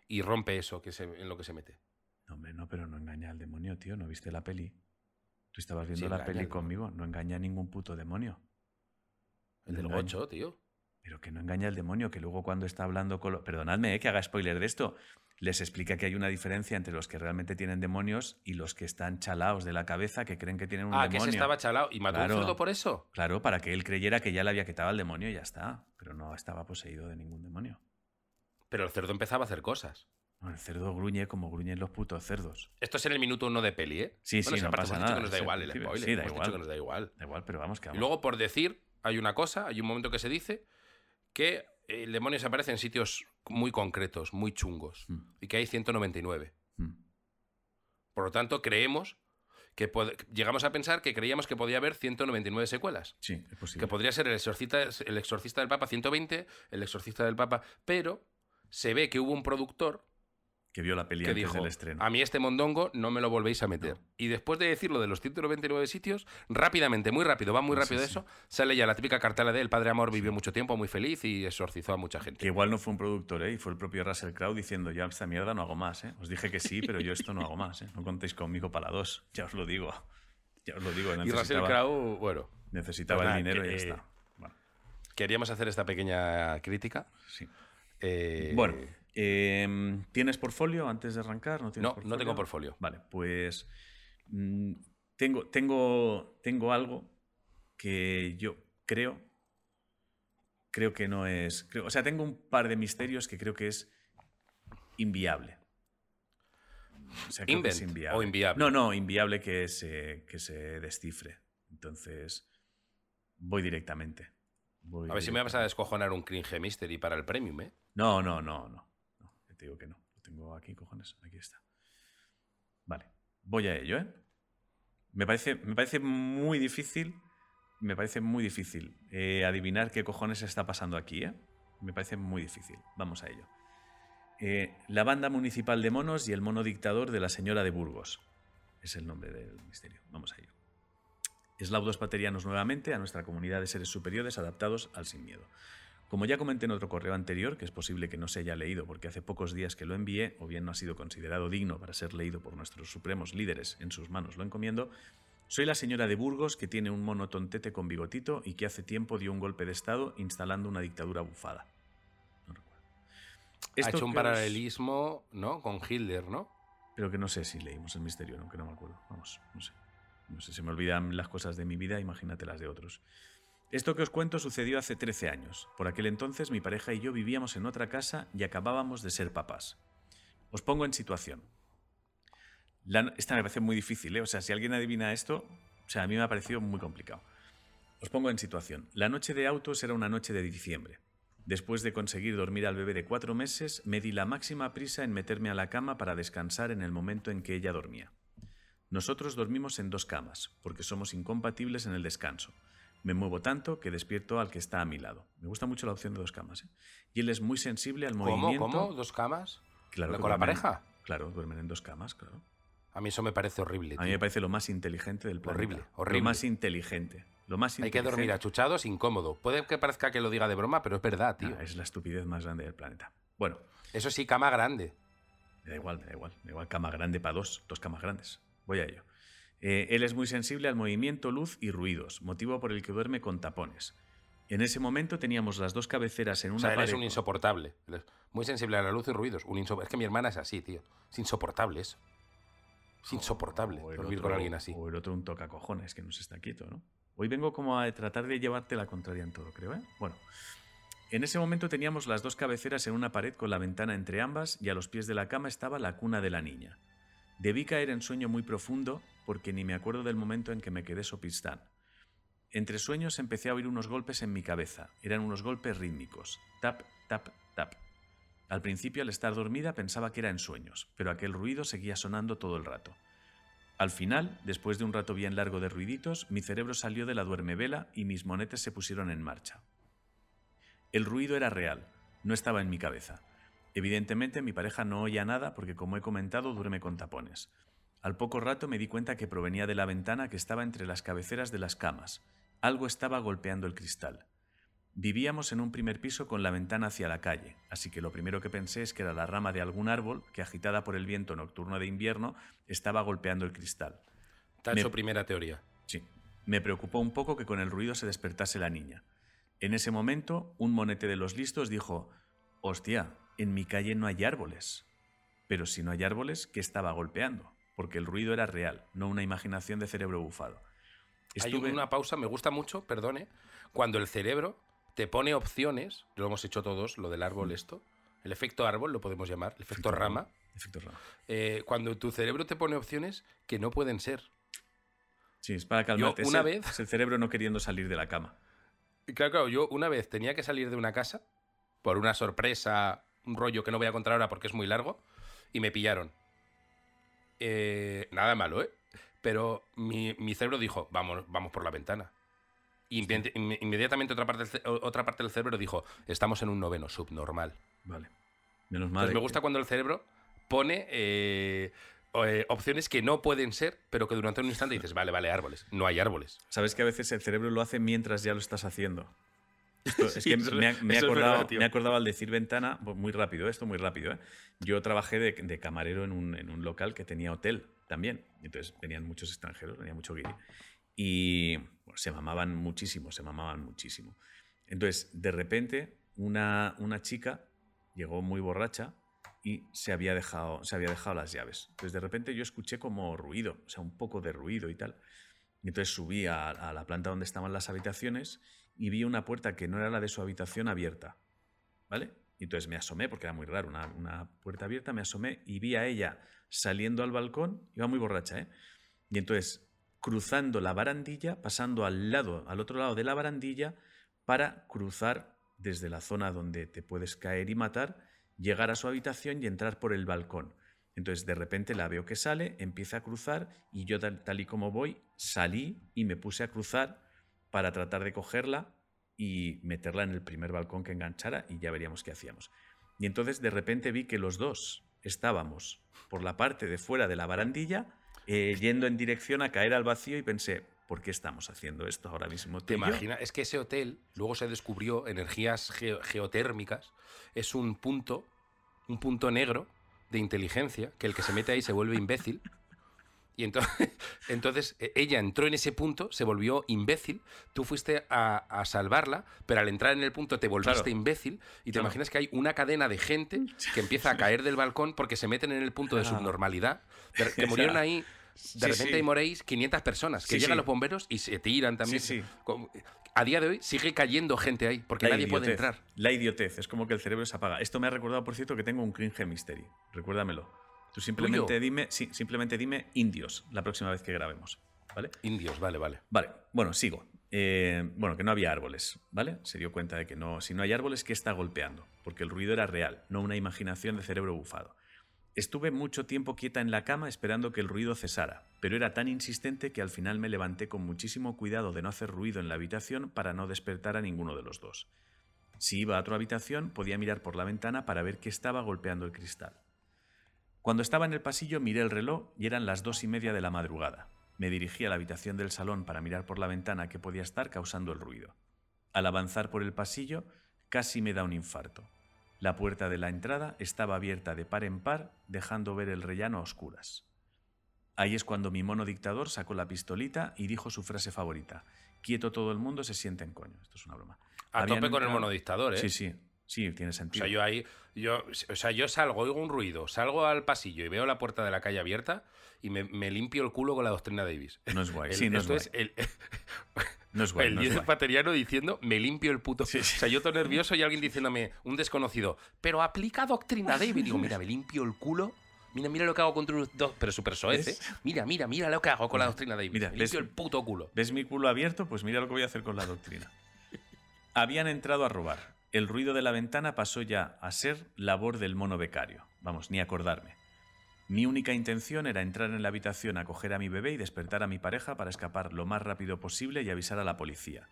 Y rompe eso que se, en lo que se mete. No, hombre, no, pero no engaña al demonio, tío. ¿No viste la peli? Tú estabas viendo Sí, la peli conmigo. No engaña a ningún puto demonio. El del gocho, tío. Pero que no engaña al demonio, que luego cuando está hablando con... lo- Perdonadme eh, que haga spoiler de esto. Les explica que hay una diferencia entre los que realmente tienen demonios y los que están chalaos de la cabeza, que creen que tienen un Ah, demonio. que ese estaba chalado. ¿Y mató Claro. un cerdo por eso? Claro, para que él creyera que ya le había quitado al demonio y ya está. Pero no estaba poseído de ningún demonio. Pero el cerdo empezaba a hacer cosas. No, el cerdo gruñe como gruñen los putos cerdos. Esto es en el minuto uno de peli, ¿eh? Sí, Bueno, sí, no pasa nada. que nos da Sí, igual el sí, spoiler. sí, da igual. que nos da igual. Da igual, pero vamos que Y vamos. luego, por decir, hay una cosa, hay un momento que se dice que el demonio se aparece en sitios muy concretos, muy chungos, Mm, y que hay 199. mm. Por lo tanto, creemos que llegamos a pensar que creíamos que podía haber 199 secuelas. Sí, es posible. Que podría ser el exorcista, el exorcista del Papa 120, el exorcista del Papa, pero se ve que hubo un productor Que vio la peli que antes dijo, del estreno. a mí este mondongo no me lo volvéis a meter. No. Y después de decir lo de los 199 sitios, rápidamente, muy rápido, va muy rápido sí. eso, sale ya la típica cartela de El Padre Amor vivió mucho tiempo, muy feliz y exorcizó a mucha gente. Que igual no fue un productor, ¿eh? Y fue el propio Russell Crowe diciendo, ya esta mierda no hago más, ¿eh? Os dije que sí, pero yo esto no hago más, ¿eh? No contéis conmigo para dos. Ya os lo digo. Ya os lo digo. Y Russell Crowe, bueno, Necesitaba Pues el dinero y ya está. Bueno, Queríamos hacer esta pequeña crítica. sí. Eh, Bueno, em, ¿tienes portfolio antes de arrancar? No, tienes no, no tengo portfolio. Vale, pues mm, tengo, tengo, tengo algo que yo creo, creo que no es, creo- o sea, tengo un par de misterios que creo que es inviable. O sea, que es Invent o inviable. No, no, inviable que se, que se descifre. Entonces, voy directamente. Voy A ver si me vas a descojonar un cringe mystery para el premium, ¿eh? No, no, no, no. Digo que no. Lo tengo aquí, cojones. Aquí está. Vale. Voy a ello, ¿eh? Me parece, me parece muy difícil. Me parece muy difícil eh, adivinar qué cojones está pasando aquí, ¿eh? Me parece muy difícil. Vamos a ello. Eh, la banda municipal de monos y el mono dictador de la señora de Burgos. Es el nombre del misterio. Vamos a ello. Eslaudos paterianos nuevamente a nuestra comunidad de seres superiores adaptados al sin miedo. Como ya comenté en otro correo anterior, que es posible que no se haya leído porque hace pocos días que lo envié, o bien no ha sido considerado digno para ser leído por nuestros supremos líderes, en sus manos lo encomiendo, soy la señora de Burgos que tiene un mono tontete con bigotito y que hace tiempo dio un golpe de estado instalando una dictadura bufada. No recuerdo. ha Esto hecho un paralelismo, ¿no? Con Hitler, ¿no? Pero que no sé si leímos el misterio, ¿no? que no me acuerdo. Vamos, no sé. No sé, se me olvidan las cosas de mi vida, imagínate las de otros. Esto que os cuento sucedió hace 13 años. Por aquel entonces mi pareja y yo vivíamos en otra casa y acabábamos de ser papás. Os pongo en situación. La- esta me parece muy difícil, ¿eh? O sea, si alguien adivina esto, o sea, a mí me ha parecido muy complicado. Os pongo en situación. La noche de autos era una noche de diciembre. Después de conseguir dormir al bebé de cuatro meses, me di la máxima prisa en meterme a la cama para descansar en el momento en que ella dormía. Nosotros dormimos en dos camas, porque somos incompatibles en el descanso. Me muevo tanto que despierto al que está a mi lado. Me gusta mucho la opción de dos camas. ¿eh? Y él es muy sensible al ¿Cómo? movimiento. ¿Cómo? ¿Dos camas? Claro, ¿Con la pareja? Claro, duermen en dos camas, claro. A mí eso me parece horrible. A mí tío. me parece lo más inteligente del planeta. Horrible, horrible. Lo más inteligente. Lo más Hay que dormir achuchados, incómodo. Puede que parezca que lo diga de broma, pero es verdad, tío. Ah, es la estupidez más grande del planeta. Bueno, Eso sí, cama grande. me da igual, me da igual. Me da igual cama grande para dos, dos camas grandes. Voy a ello. Eh, él es muy sensible al movimiento, luz y ruidos, motivo por el que duerme con tapones. En ese momento teníamos las dos cabeceras en una O sea, él es pared un insoportable. Muy sensible a la luz y ruidos. Un Es que mi hermana es así, tío. Es insoportable eso. Es insoportable O dormir otro- con alguien así. O el otro un tocacojones que no se está quieto, ¿no? Hoy vengo como a tratar de llevarte la contraria en todo, creo, ¿eh? Bueno. En ese momento teníamos las dos cabeceras en una pared con la ventana entre ambas y a los pies de la cama estaba la cuna de la niña. Debí caer en sueño muy profundo porque ni me acuerdo del momento en que me quedé sopistán. Entre sueños empecé a oír unos golpes en mi cabeza. Eran unos golpes rítmicos. Tap, tap, tap. Al principio, al estar dormida, pensaba que era en sueños, pero aquel ruido seguía sonando todo el rato. Al final, después de un rato bien largo de ruiditos, mi cerebro salió de la duermevela y mis monetes se pusieron en marcha. El ruido era real, no estaba en mi cabeza. Evidentemente mi pareja no oía nada porque, como he comentado, duerme con tapones. Al poco rato me di cuenta que provenía de la ventana que estaba entre las cabeceras de las camas. Algo estaba golpeando el cristal. Vivíamos en un primer piso con la ventana hacia la calle, así que lo primero que pensé es que era la rama de algún árbol que, agitada por el viento nocturno de invierno, estaba golpeando el cristal. Tacho Me- primera teoría. Sí. Me preocupó un poco que con el ruido se despertase la niña. En ese momento, un monete de los listos dijo, Hostia, en mi calle no hay árboles. Pero si no hay árboles, ¿qué estaba golpeando? Porque el ruido era real, no una imaginación de cerebro bufado. Hay Estuve- una pausa, me gusta mucho, perdone, cuando el cerebro te pone opciones, lo hemos hecho todos, lo del árbol esto, el efecto árbol lo podemos llamar, el efecto rama, Efecto rama. eh, cuando tu cerebro te pone opciones que no pueden ser. Sí, es para calmarte. Es una el- vez- es el cerebro no queriendo salir de la cama. Claro, claro, yo una vez tenía que salir de una casa por una sorpresa, rollo que no voy a contar ahora porque es muy largo, y me pillaron. Eh, nada malo, ¿eh? Pero mi, mi cerebro dijo, vamos, vamos por la ventana. Y inmedi- inme- inmediatamente otra parte, otra parte del cerebro dijo, estamos en un noveno subnormal. Vale. Menos mal. Entonces me gusta cuando el cerebro pone eh, eh, opciones que no pueden ser, pero que durante un instante dices, vale, vale, árboles. No hay árboles. Sabes que a veces el cerebro lo hace mientras ya lo estás haciendo. Esto- es que me, he acordado, verdad, me acordado al decir ventana, pues muy rápido, esto muy rápido. ¿eh? Yo trabajé de, de camarero en un, en un local que tenía hotel también. Entonces venían muchos extranjeros, venía mucho guiri. Y se mamaban muchísimo, se mamaban muchísimo. Entonces, de repente, una, una chica llegó muy borracha y se había, dejado, se había dejado las llaves. Entonces, de repente yo escuché como ruido, o sea, un poco de ruido y tal. Y entonces subí a, a la planta donde estaban las habitaciones y vi una puerta que no era la de su habitación abierta. ¿Vale? Y entonces me asomé, porque era muy raro, una, puerta abierta, me asomé y vi a ella saliendo al balcón, iba muy borracha, ¿eh? Y entonces, cruzando la barandilla, pasando al lado, al otro lado de la barandilla, para cruzar desde la zona donde te puedes caer y matar, llegar a su habitación y entrar por el balcón. Entonces, de repente la veo que sale, empieza a cruzar y yo tal y como voy, salí y me puse a cruzar para tratar de cogerla y meterla en el primer balcón que enganchara y ya veríamos qué hacíamos. Y entonces de repente vi que los dos estábamos por la parte de fuera de la barandilla eh, yendo en dirección a caer al vacío y pensé, ¿por qué estamos haciendo esto ahora mismo? ¿Te imaginas? Es que ese hotel, luego se descubrió energías geotérmicas, es un punto, un punto negro de inteligencia, que el que se mete ahí se vuelve imbécil y entonces, entonces e, ella entró en ese punto, se volvió imbécil, tú fuiste a, salvarla, pero al entrar en el punto te volviste imbécil y te imaginas que hay una cadena de gente que empieza a caer del balcón porque se meten en el punto de subnormalidad, que murieron ahí de repente moréis 500 personas, que llegan los bomberos y se tiran también. A día de hoy sigue cayendo gente ahí, porque nadie puede entrar. La idiotez, es como que el cerebro se apaga. Esto me ha recordado, por cierto, que tengo un cringe mystery. Recuérdamelo. Tú simplemente dime, sí, simplemente dime indios la próxima vez que grabemos. ¿Vale? Indios, vale, vale. Vale, bueno, sigo. Eh, bueno, que no había árboles, ¿vale? Se dio cuenta de que no, si no hay árboles, ¿qué está golpeando? Porque el ruido era real, no una imaginación de cerebro bufado. Estuve mucho tiempo quieta en la cama esperando que el ruido cesara, pero era tan insistente que al final me levanté con muchísimo cuidado de no hacer ruido en la habitación para no despertar a ninguno de los dos. Si iba a otra habitación, podía mirar por la ventana para ver qué estaba golpeando el cristal. Cuando estaba en el pasillo miré el reloj y eran las dos y media de la madrugada. Me dirigí a la habitación del salón para mirar por la ventana que podía estar causando el ruido. Al avanzar por el pasillo, casi me da un infarto. La puerta de la entrada estaba abierta de par en par, dejando ver el rellano a oscuras. Ahí es cuando mi mono dictador sacó la pistolita y dijo su frase favorita: Quieto todo el mundo, se siente en coño. Esto es una broma. A tope con el mono dictador, ¿eh? Sí, sí. Sí, tiene sentido. O sea, yo ahí, yo, o sea, yo salgo, oigo un ruido, salgo al pasillo y veo la puerta de la calle abierta y me, limpio el culo con la doctrina Davis. No es guay. sí, no es guay. el, no es guay. El no pateriano diciendo, me limpio el puto. O sea, yo todo nervioso y alguien diciéndome, un desconocido, pero aplica doctrina Davis. Digo, mira, me limpio el culo. Mira, mira lo que hago contra un. Pero súper soez, ¿eh? Mira, mira, mira lo que hago con la doctrina Davis. Mira, me limpio el puto culo. ¿Ves mi culo abierto? Pues mira lo que voy a hacer con la doctrina. Habían entrado a robar. El ruido de la ventana pasó ya a ser labor del mono becario. Vamos, ni acordarme. Mi única intención era entrar en la habitación a coger a mi bebé y despertar a mi pareja para escapar lo más rápido posible y avisar a la policía.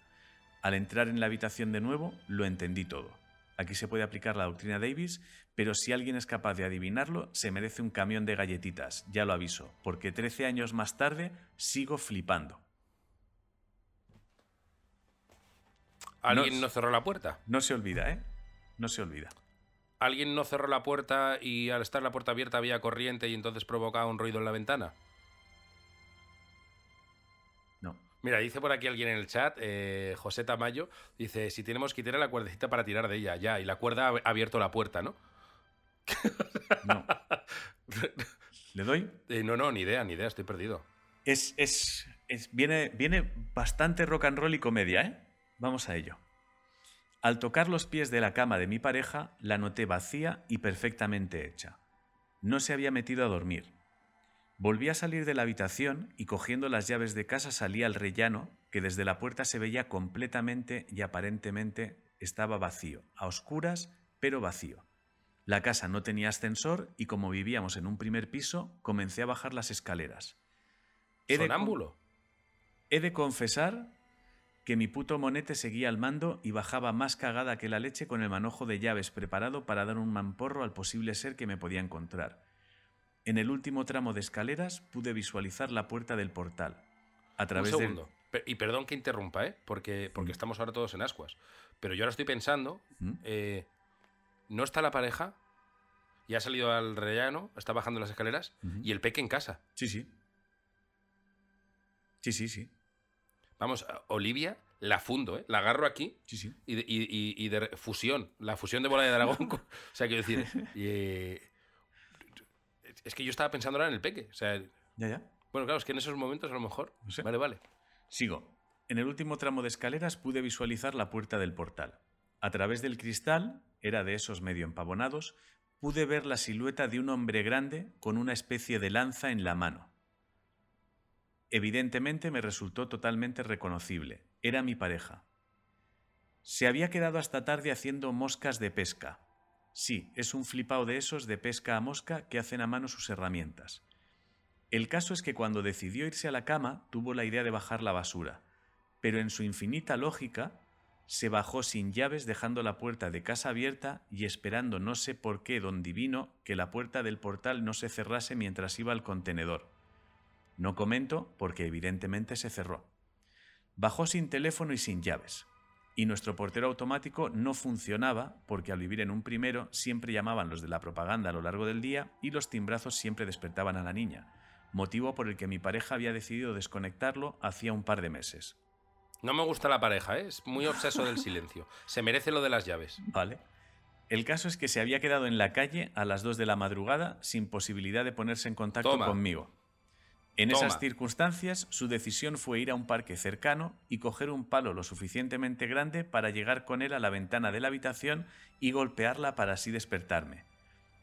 Al entrar en la habitación de nuevo, lo entendí todo. Aquí se puede aplicar la doctrina Davis, pero si alguien es capaz de adivinarlo, se merece un camión de galletitas, ya lo aviso, porque 13 años más tarde sigo flipando. ¿Alguien no, cerró la puerta? No se olvida, ¿eh? No se olvida. ¿Alguien no cerró la puerta y al estar la puerta abierta había corriente y entonces provocaba un ruido en la ventana? No. Mira, dice por aquí alguien en el chat, eh, José Tamayo, dice, si tenemos que tirar la cuerdecita para tirar de ella, ya, y la cuerda ha abierto la puerta, ¿no? No. ¿Le doy? Eh, no, no, ni idea, ni idea, estoy perdido. Es, es, es, viene, viene bastante rock and roll y comedia, ¿eh? Vamos a ello. Al tocar los pies de la cama de mi pareja, la noté vacía y perfectamente hecha. No se había metido a dormir. Volví a salir de la habitación y cogiendo las llaves de casa salí al rellano, que desde la puerta se veía completamente y aparentemente estaba vacío, a oscuras, pero vacío. La casa no tenía ascensor y como vivíamos en un primer piso, comencé a bajar las escaleras. He ¿Sonámbulo? he de confesar que mi puto monete seguía al mando y bajaba más cagada que la leche con el manojo de llaves preparado para dar un mamporro al posible ser que me podía encontrar. En el último tramo de escaleras pude visualizar la puerta del portal. A través un segundo. Y perdón que interrumpa, ¿eh? porque, porque estamos ahora todos en ascuas. Pero yo ahora estoy pensando, eh, ¿no está la pareja? Y ha salido al rellano, está bajando las escaleras, y el peque en casa. Sí, sí. Sí, sí, sí. Vamos, Olivia la fundo, ¿eh? La agarro aquí Sí, sí. y de, y- y- y de fusión, la fusión de bola de dragón. o sea, quiero decir, eh, es que yo estaba pensando ahora en el peque. O sea, Ya, ya. bueno, claro, es que en esos momentos a lo mejor. No sé. Vale, vale. Sigo. En el último tramo de escaleras pude visualizar la puerta del portal. A través del cristal, era de esos medio empavonados, pude ver la silueta de un hombre grande con una especie de lanza en la mano. Evidentemente me resultó totalmente reconocible. Era mi pareja. Se había quedado hasta tarde haciendo moscas de pesca. Sí, es un flipao de esos de pesca a mosca que hacen a mano sus herramientas. El caso es que cuando decidió irse a la cama tuvo la idea de bajar la basura, pero en su infinita lógica se bajó sin llaves dejando la puerta de casa abierta y esperando no sé por qué don divino que la puerta del portal no se cerrase mientras iba al contenedor. No comento porque evidentemente se cerró. Bajó sin teléfono y sin llaves. Y nuestro portero automático no funcionaba porque al vivir en un primero siempre llamaban los de la propaganda a lo largo del día y los timbrazos siempre despertaban a la niña, motivo por el que mi pareja había decidido desconectarlo hacía un par de meses. No me gusta la pareja, ¿eh? es muy obseso del silencio. Se merece lo de las llaves. Vale. El caso es que se había quedado en la calle a las 2 de la madrugada sin posibilidad de ponerse en contacto Toma. conmigo. En Toma. esas circunstancias, su decisión fue ir a un parque cercano y coger un palo lo suficientemente grande para llegar con él a la ventana de la habitación y golpearla para así despertarme.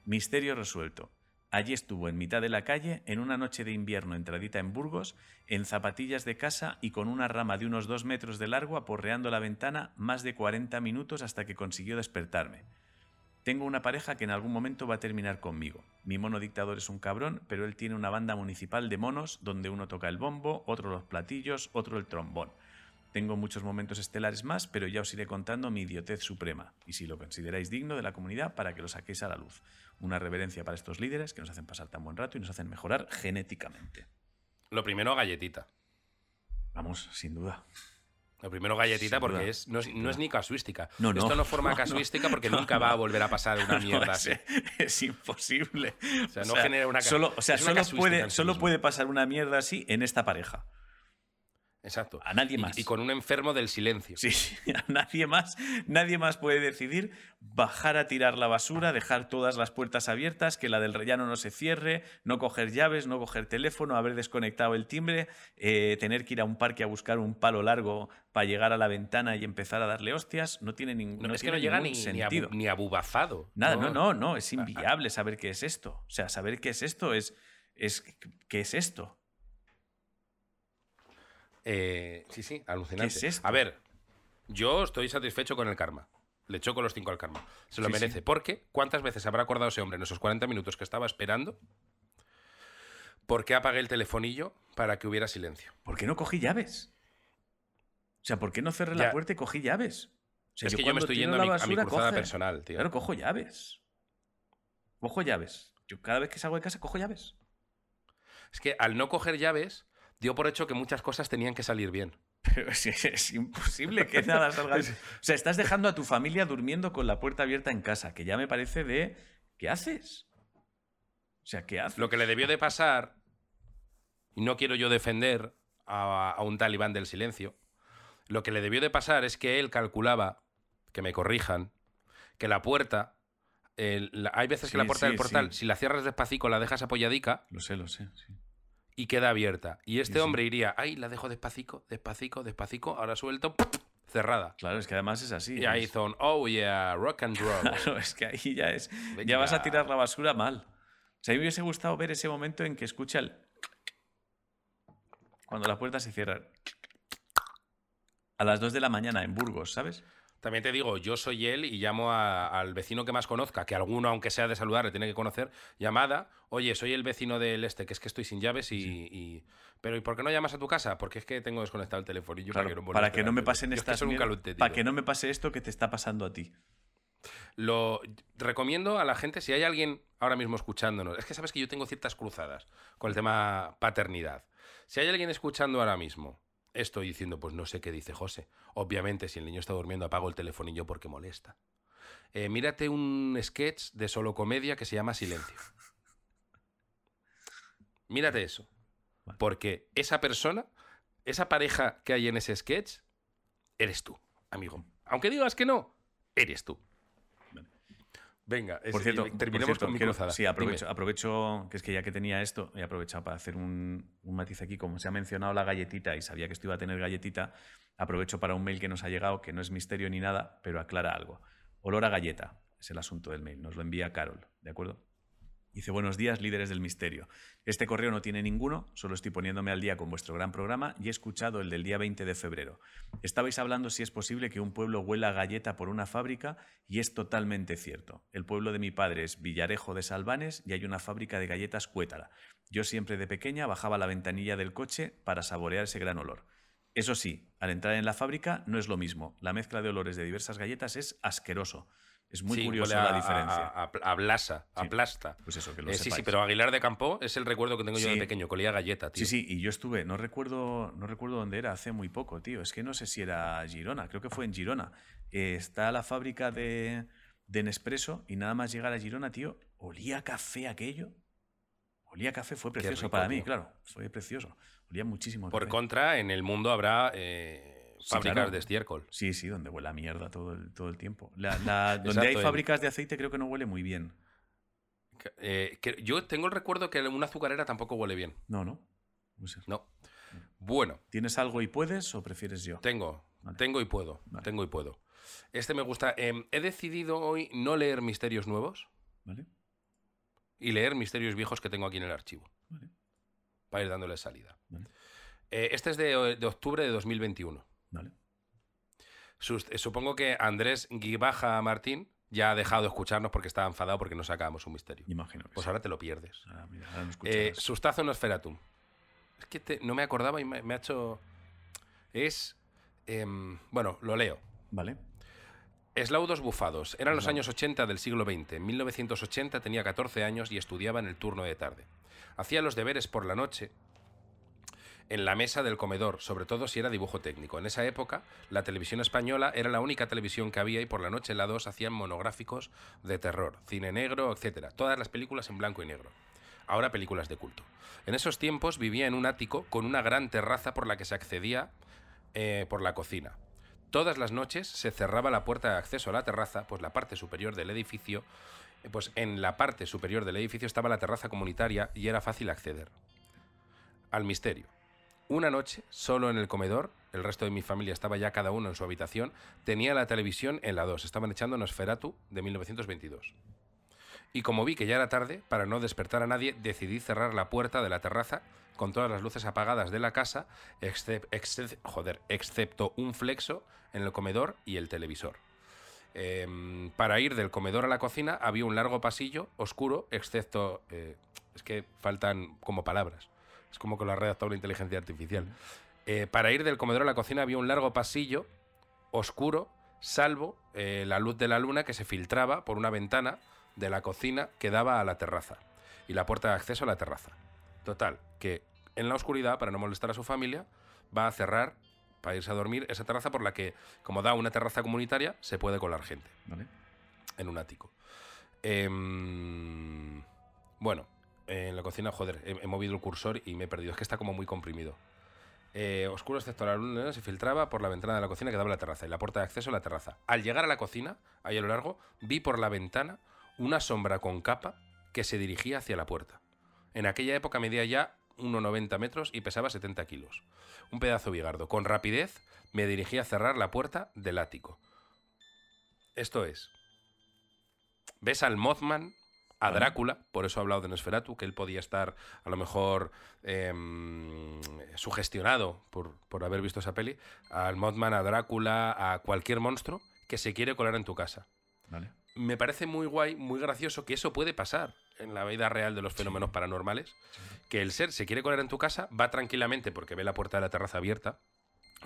Misterio resuelto. Allí estuvo en mitad de la calle, en una noche de invierno entradita en Burgos, en zapatillas de casa y con una rama de unos dos metros de largo aporreando la ventana más de 40 minutos hasta que consiguió despertarme. Tengo una pareja que en algún momento va a terminar conmigo. Mi mono dictador es un cabrón, pero él tiene una banda municipal de monos donde uno toca el bombo, otro los platillos, otro el trombón. Tengo muchos momentos estelares más, pero ya os iré contando mi idiotez suprema, y si lo consideráis digno de la comunidad para que lo saquéis a la luz. Una reverencia para estos líderes que nos hacen pasar tan buen rato y nos hacen mejorar genéticamente. Lo primero, galletita. Vamos, sin duda. Lo primero, galletita, Sin porque duda, es, no, es, no ni casuística. No, no. Esto no forma casuística porque nunca va a volver a pasar una mierda así. es, imposible. O sea, no genera una solo, o sea, solo, puede, solo mismo. puede pasar una mierda así en esta pareja. Exacto. A nadie más. Y, con un enfermo del silencio. Sí, sí, a nadie más, nadie más puede decidir bajar a tirar la basura, dejar todas las puertas abiertas, que la del rellano no se cierre, no coger llaves, no coger teléfono, haber desconectado el timbre, eh, tener que ir a un parque a buscar un palo largo para llegar a la ventana y empezar a darle hostias, no tiene, ning- No, no es que no llega ningún ni, sentido. ni abubazado. Nada, no, no, no, es inviable saber qué es esto. O sea, saber qué es esto es, es ¿qué es esto? Eh, sí, sí, alucinante. ¿Qué es esto? A ver, yo estoy satisfecho con el karma. Le choco los cinco al karma. Se lo Sí, sí. merece. Porque, ¿cuántas veces habrá acordado ese hombre en esos 40 minutos que estaba esperando? ¿Por qué apagué el telefonillo para que hubiera silencio? ¿Por qué no cogí llaves? O sea, ¿por qué no cerré Ya. la puerta y cogí llaves? O sea, es que yo me estoy yendo a mi, a mi basura, cruzada coge- personal, tío. Claro, cojo llaves. Cojo llaves. Yo cada vez que salgo de casa cojo llaves. Es que al no coger llaves, dio por hecho que muchas cosas tenían que salir bien. Pero es, es imposible que nada salga. O sea, estás dejando a tu familia durmiendo con la puerta abierta en casa, que ya me parece de. ¿Qué haces? O sea, ¿qué haces? Lo que le debió de pasar, y no quiero yo defender a, a un talibán del silencio, lo que le debió de pasar es que él calculaba, que me corrijan, que la puerta, el- la- hay veces Sí, que la puerta sí, del portal, sí. si la cierras despacito, la dejas apoyadica Lo sé, lo sé. Y queda abierta. Y este Sí, sí. hombre iría, ay, la dejo despacito, despacito, despacito, ahora suelto, cerrada. Claro, es que además es así. Y ahí es- un, oh yeah, rock and roll. Claro, es que ahí ya es. Venga. Ya vas a tirar la basura mal. O sea, a mí me hubiese gustado ver ese momento en que escucha el. Cuando la puerta se cierra. A las 2 de la mañana en Burgos, ¿sabes? También te digo, yo soy él y llamo a- al vecino que más conozca, que alguno, aunque sea de saludar, le tiene que conocer, llamada, oye, soy el vecino del este, que es que estoy sin llaves y... y- Pero ¿y por qué no llamas a tu casa? Porque es que tengo desconectado el telefonillo Claro, para que no, para que no me pasen. Yo es que estas. Para que no me pase esto que te está pasando a ti. Lo recomiendo a la gente, si hay alguien ahora mismo escuchándonos, es que sabes que yo tengo ciertas cruzadas con el tema paternidad. Si hay alguien escuchando ahora mismo esto y diciendo, pues no sé qué dice José. Obviamente, si el niño está durmiendo, apago el telefonillo porque molesta. Eh, mírate un sketch de solo comedia que se llama Silencio. Mírate eso. Vale. Porque esa persona esa pareja que hay en ese sketch, eres tú, amigo. Aunque digas que no, eres tú. Venga, es- Por cierto, por terminemos cierto, con mi quiero- cruzada. Sí, aprovecho, aprovecho, que es que ya que tenía esto, he aprovechado para hacer un, un matiz aquí. Como se ha mencionado la galletita y sabía que esto iba a tener galletita, aprovecho para un mail que nos ha llegado, que no es misterio ni nada, pero aclara algo. Olor a galleta es el asunto del mail. Nos lo envía Carol, ¿de acuerdo? Dice, buenos días, líderes del misterio. Este correo no tiene ninguno, solo estoy poniéndome al día con vuestro gran programa y he escuchado el del día 20 de febrero. Estabais hablando si es posible que un pueblo huela galleta por una fábrica y es totalmente cierto. El pueblo de mi padre es Villarejo de Salvanes y hay una fábrica de galletas Cuétara. Yo siempre de pequeña bajaba la ventanilla del coche para saborear ese gran olor. Eso sí, al entrar en la fábrica no es lo mismo. La mezcla de olores de diversas galletas es asqueroso. Es muy Sí, curioso huele a- la diferencia. A, a- a blasa, Sí. aplasta. Pues eso, que lo Eh, sí, sí, pero Aguilar de Campo es el recuerdo que tengo yo de pequeño, que olía a galleta, tío. Sí, sí, y yo estuve, no recuerdo, no recuerdo dónde era, hace muy poco, tío. Es que no sé si era Girona, creo que fue en Girona. Eh, está la fábrica de, de Nespresso y nada más llegar a Girona, tío, olía café aquello. Olía café, fue precioso rico, para mí, claro, fue precioso. Olía muchísimo Por café. contra, en el mundo habrá eh, fábricas claro. de estiércol. Sí, sí, donde huele a mierda todo el, todo el tiempo. La- la- donde Exacto, hay fábricas de aceite creo que no huele muy bien. Eh, que yo tengo el recuerdo que una azucarera tampoco huele bien. No, no. No. Bueno, ¿Tienes algo y puedes o prefieres yo? tengo, Vale. tengo y puedo, Vale. tengo y puedo. Este me gusta. Em, he decidido hoy no leer misterios nuevos ¿Vale? y leer misterios viejos que tengo aquí en el archivo, Vale. para ir dándole salida. Eh, este es de, de octubre de 2021. Vale. Sus- eh, supongo que Andrés Guibaja Martín ya ha dejado de escucharnos porque estaba enfadado porque no sacábamos un misterio. Imagino que Pues sí. ahora te lo pierdes. Ahora, mira, ahora no Eh, sustazo Nosferatum. Es que te- no me acordaba y me, me ha hecho. Es. em, bueno, lo leo. Vale. Eslaudos bufados. Eran los años 80 del siglo XX. En 1980 tenía 14 años y estudiaba en el turno de tarde. Hacía los deberes por la noche en la mesa del comedor, sobre todo si era dibujo técnico. En esa época, la televisión española era la única televisión que había y por la noche la 2 hacían monográficos de terror, cine negro, etc. Todas las películas en blanco y negro. Ahora películas de culto. En esos tiempos vivía en un ático con una gran terraza por la que se accedía eh, por la cocina. Todas las noches se cerraba la puerta de acceso a la terraza, pues la parte superior del edificio, eh, pues en la parte superior del edificio estaba la terraza comunitaria y era fácil acceder. Al misterio. Una noche, solo en el comedor, el resto de mi familia estaba ya cada uno en su habitación, tenía la televisión en la 2, estaban echando Nosferatu de 1922. Y como vi que ya era tarde, para no despertar a nadie, decidí cerrar la puerta de la terraza con todas las luces apagadas de la casa, excep- excepto un flexo en el comedor y el televisor. Em, para ir del comedor a la cocina había un largo pasillo oscuro, excepto... eh, es que faltan como palabras. Es como que lo ha redactado una inteligencia artificial. Eh, para ir del comedor a la cocina había un largo pasillo oscuro, salvo eh, la luz de la luna que se filtraba por una ventana de la cocina que daba a la terraza y la puerta de acceso a la terraza. Total, que en la oscuridad, para no molestar a su familia, va a cerrar para irse a dormir esa terraza por la que, como da una terraza comunitaria, se puede colar gente Vale. en un ático. Em, bueno, en la cocina, joder, he, movido el cursor y me he perdido. Es que está como muy comprimido. Eh, oscuro excepto la luna se filtraba por la ventana de la cocina que daba a la terraza y la puerta de acceso a la terraza. Al llegar a la cocina, ahí a lo largo, vi por la ventana una sombra con capa que se dirigía hacia la puerta. En aquella época medía ya 1,90 metros y pesaba 70 kilos. Un pedazo bigardo. Con rapidez me dirigí a cerrar la puerta del ático. Esto es, ves al Mothman, a. Drácula, por eso he hablado de Nosferatu, que él podía estar a lo mejor em, sugestionado por, por haber visto esa peli, al Mothman, a Drácula, a cualquier monstruo que se quiere colar en tu casa. Vale. Me parece muy guay, muy gracioso que eso puede pasar en la vida real de los fenómenos paranormales, que el ser se quiere colar en tu casa, va tranquilamente porque ve la puerta de la terraza abierta,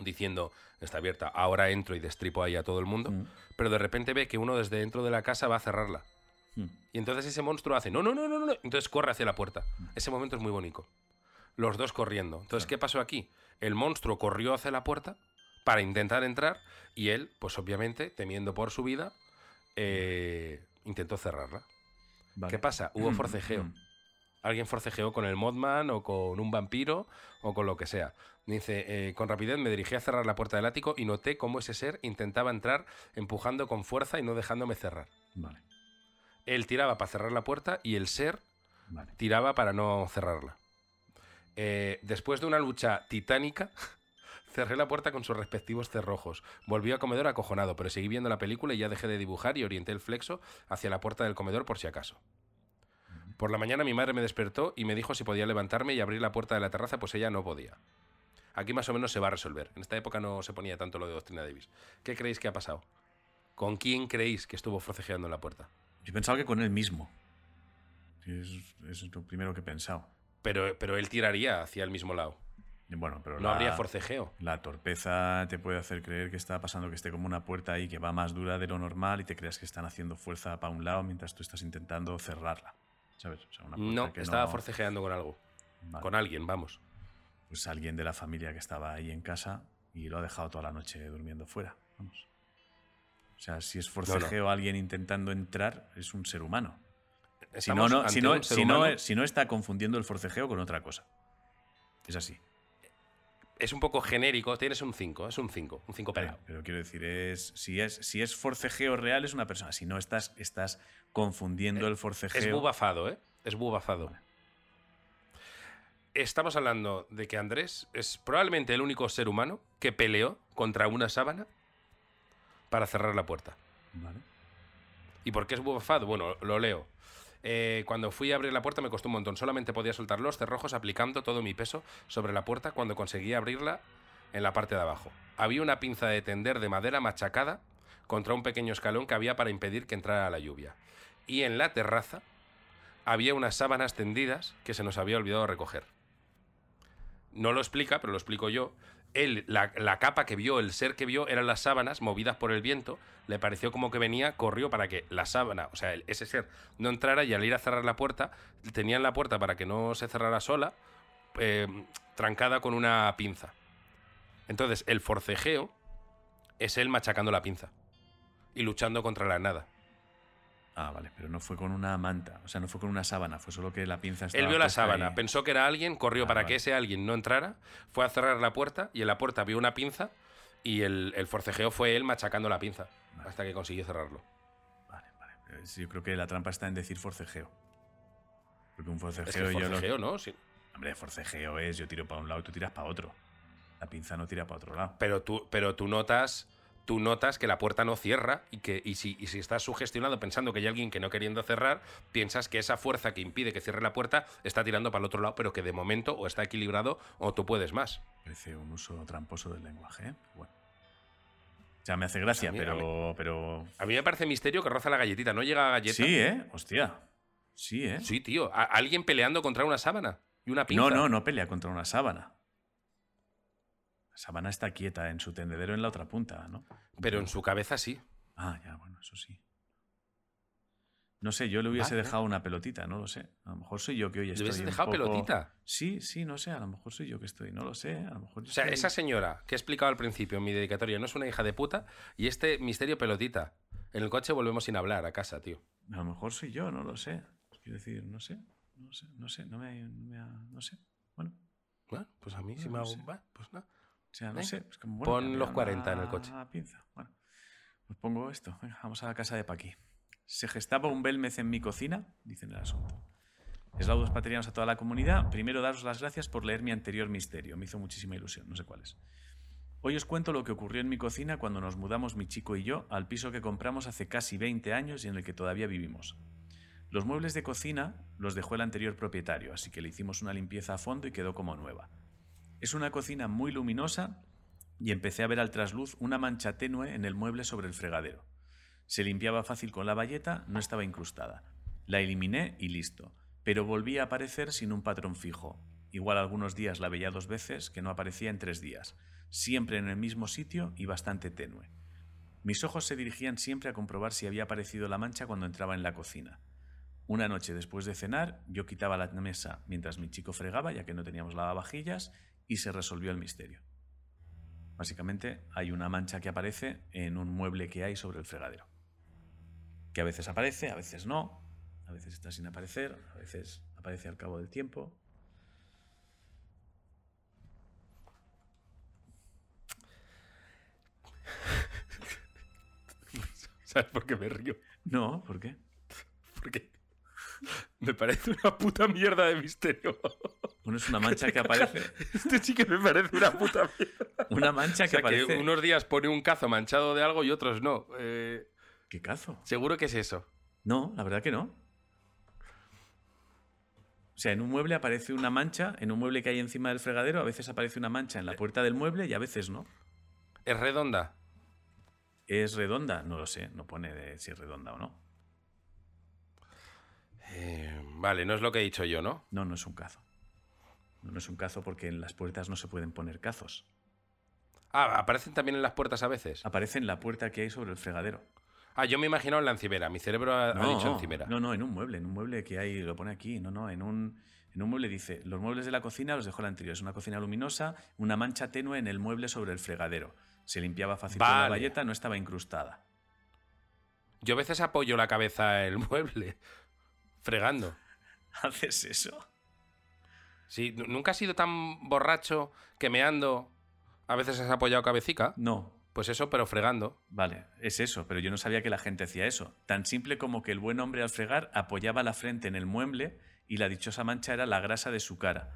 diciendo, está abierta, ahora entro y destripo ahí a todo el mundo, Mm. pero de repente ve que uno desde dentro de la casa va a cerrarla. Mm. Y entonces ese monstruo hace, no, no, no, no, no, entonces corre hacia la puerta. Ese momento es muy bonito. Los dos corriendo. Entonces, Claro. ¿qué pasó aquí? El monstruo corrió hacia la puerta para intentar entrar y él, pues obviamente, temiendo por su vida, eh, intentó cerrarla. Vale. ¿Qué pasa? Hubo Mm, forcejeo. mm. Alguien forcejeó con el Modman o con un vampiro o con lo que sea. Dice, eh, con rapidez me dirigí a cerrar la puerta del ático y noté cómo ese ser intentaba entrar empujando con fuerza y no dejándome cerrar. Vale. Él tiraba para cerrar la puerta y el ser Vale. tiraba para no cerrarla. Eh, después de una lucha titánica, cerré la puerta con sus respectivos cerrojos. Volví al comedor acojonado, pero seguí viendo la película y ya dejé de dibujar y orienté el flexo hacia la puerta del comedor por si acaso. Por la mañana mi madre me despertó y me dijo si podía levantarme y abrir la puerta de la terraza, pues ella no podía. Aquí más o menos se va a resolver. En esta época no se ponía tanto lo de doctrina Davis. ¿Qué creéis que ha pasado? ¿Con quién creéis que estuvo forcejeando en la puerta? Yo pensaba que con él mismo. Es, es lo primero que he pensado. Pero, pero él tiraría hacia el mismo lado. Bueno, pero No la, habría forcejeo. la torpeza te puede hacer creer que está pasando que esté como una puerta ahí que va más dura de lo normal y te creas que están haciendo fuerza para un lado mientras tú estás intentando cerrarla. ¿Sabes? O sea, una puerta No, que estaba no- forcejeando con algo. Vale. Con alguien, vamos. Pues alguien de la familia que estaba ahí en casa y lo ha dejado toda la noche durmiendo fuera. Vamos. O sea, si es forcejeo alguien intentando entrar, es un ser humano. Si no, no, si, no, si, no, humano. si no está confundiendo el forcejeo con otra cosa. Es así. Es un poco genérico, tienes un 5, es un 5, un 5 Pero, pelado. pero quiero decir, es, si, es, si es forcejeo real, es una persona. Si no, estás, estás confundiendo el forcejeo. Es bubafado, ¿eh? Es bubafado. Estamos hablando de que Andrés es probablemente el único ser humano que peleó contra una sábana para cerrar la puerta. Vale. ¿Y por qué es bubafado? Bueno, lo leo. Eh, cuando fui a abrir la puerta me costó un montón. Solamente podía soltar los cerrojos aplicando todo mi peso sobre la puerta cuando conseguía abrirla en la parte de abajo. Había una pinza de tender de madera machacada contra un pequeño escalón que había para impedir que entrara la lluvia. Y en la terraza había unas sábanas tendidas que se nos había olvidado recoger. No lo explica, pero lo explico yo. Él, la, la capa que vio, el ser que vio, eran las sábanas movidas por el viento. Le pareció como que venía, corrió para que la sábana, o sea, ese ser, no entrara y al ir a cerrar la puerta, tenían la puerta para que no se cerrara sola, eh, trancada con una pinza. Entonces, el forcejeo es él machacando la pinza y luchando contra la nada. Ah, vale, pero no fue con una manta, o sea, no fue con una sábana, fue solo que la pinza estaba Él vio la sábana, ahí. pensó que era alguien, corrió Ah, para vale. que ese alguien no entrara, fue a cerrar la puerta y en la puerta vio una pinza y el, el forcejeo fue él machacando la pinza Vale. hasta que consiguió cerrarlo. Vale, vale. Yo creo que la trampa está en decir forcejeo. Porque un Es que forcejeo, yo lo- forcejeo, ¿no? Sí. Hombre, forcejeo es yo tiro para un lado y tú tiras para otro. La pinza no tira para otro lado. Pero tú, pero tú notas, tú notas que la puerta no cierra y que y si, y si estás sugestionado pensando que hay alguien que no queriendo cerrar, piensas que esa fuerza que impide que cierre la puerta está tirando para el otro lado, pero que de momento o está equilibrado o tú puedes más. Parece un uso tramposo del lenguaje, ¿eh? Bueno. Sea, me hace gracia, A mí- a pero, pero... A mí me parece misterio que roza la galletita, no llega a galleta. Sí, ¿eh? Hostia. Sí, ¿eh? Sí, tío. A- alguien peleando contra una sábana y una pinza. No, no, no pelea contra una sábana. La sábana está quieta en su tendedero en la otra punta, ¿no? Pero en su cabeza sí. Ah, ya, bueno, eso sí. No sé, yo le hubiese dejado una pelotita, no lo sé. A lo mejor soy yo que hoy ¿Le estoy. hubieses un dejado poco- pelotita? Sí, sí, no sé, a lo mejor soy yo que estoy, no lo sé. A lo mejor O sea, estoy- esa señora que he explicado al principio en mi dedicatoria no es una hija de puta y este misterio pelotita. En el coche volvemos sin hablar a casa, tío. A lo mejor soy yo, no lo sé. Quiero decir, no sé, no sé, no sé, no me, no me no sé. Bueno, Bueno, pues a mí sí No me hago. sé. va, Pues nada. O sea, no sé. es como, bueno, Pon los pegado 40 en el coche. pinza. Bueno, pues pongo esto. Venga, vamos a la casa de Paqui. Se gestaba un Belmez en mi cocina, dicen el asunto. Eslaudos paterianos a toda la comunidad. Primero, daros las gracias por leer mi anterior misterio. Me hizo muchísima ilusión, no sé cuál es. Hoy os cuento lo que ocurrió en mi cocina cuando nos mudamos mi chico y yo al piso que compramos hace casi 20 años y en el que todavía vivimos. Los muebles de cocina los dejó el anterior propietario, así que le hicimos una limpieza a fondo y quedó como nueva. Es una cocina muy luminosa y empecé a ver al trasluz una mancha tenue en el mueble sobre el fregadero. Se limpiaba fácil con la bayeta, no estaba incrustada. La eliminé y listo, pero volvía a aparecer sin un patrón fijo. Igual algunos días la veía dos veces, que no aparecía en tres días, siempre en el mismo sitio y bastante tenue. Mis ojos se dirigían siempre a comprobar si había aparecido la mancha cuando entraba en la cocina. Una noche después de cenar, yo quitaba la mesa mientras mi chico fregaba, ya que no teníamos lavavajillas, y se resolvió el misterio. Básicamente, hay una mancha que aparece en un mueble que hay sobre el fregadero. Que a veces aparece, a veces no, a veces está sin aparecer, a veces aparece al cabo del tiempo. ¿Sabes por qué me río? No, ¿por qué? Porque me parece una puta mierda de misterio. Bueno, es una mancha que aparece. Este sí que me parece una puta mierda. Una mancha O que sea, que aparece. unos días pone un cazo manchado de algo y otros no. Eh, ¿Qué cazo? seguro que es eso. No, la verdad que no. O sea, en un mueble aparece una mancha, en un mueble que hay encima del fregadero, a veces aparece una mancha en la puerta del mueble y a veces no. ¿Es redonda? ¿Es redonda? No lo sé, no pone de si es redonda o no. Eh, vale, no es lo que he dicho yo, ¿no? No, no es un cazo. No, no es un cazo porque en las puertas no se pueden poner cazos. Ah, aparecen también en las puertas a veces. Aparece en la puerta que hay sobre el fregadero. Ah, yo me he imaginado en la encimera. Mi cerebro ha, ha dicho encimera. no, no, en un mueble, en un mueble que hay, lo pone aquí, no, no, en un, en un mueble dice, los muebles de la cocina los dejó la anterior, es una cocina luminosa, una mancha tenue en el mueble sobre el fregadero. Se limpiaba fácil con la Vale. bayeta, no estaba incrustada. Yo a veces apoyo la cabeza en el mueble, fregando. ¿Haces eso? Sí, ¿nu- ¿Nunca has sido tan borracho que meando a veces has apoyado cabecica? No. Pues eso, pero fregando. Vale, es eso, pero yo no sabía que la gente hacía eso. Tan simple como que el buen hombre al fregar apoyaba la frente en el mueble y la dichosa mancha era la grasa de su cara.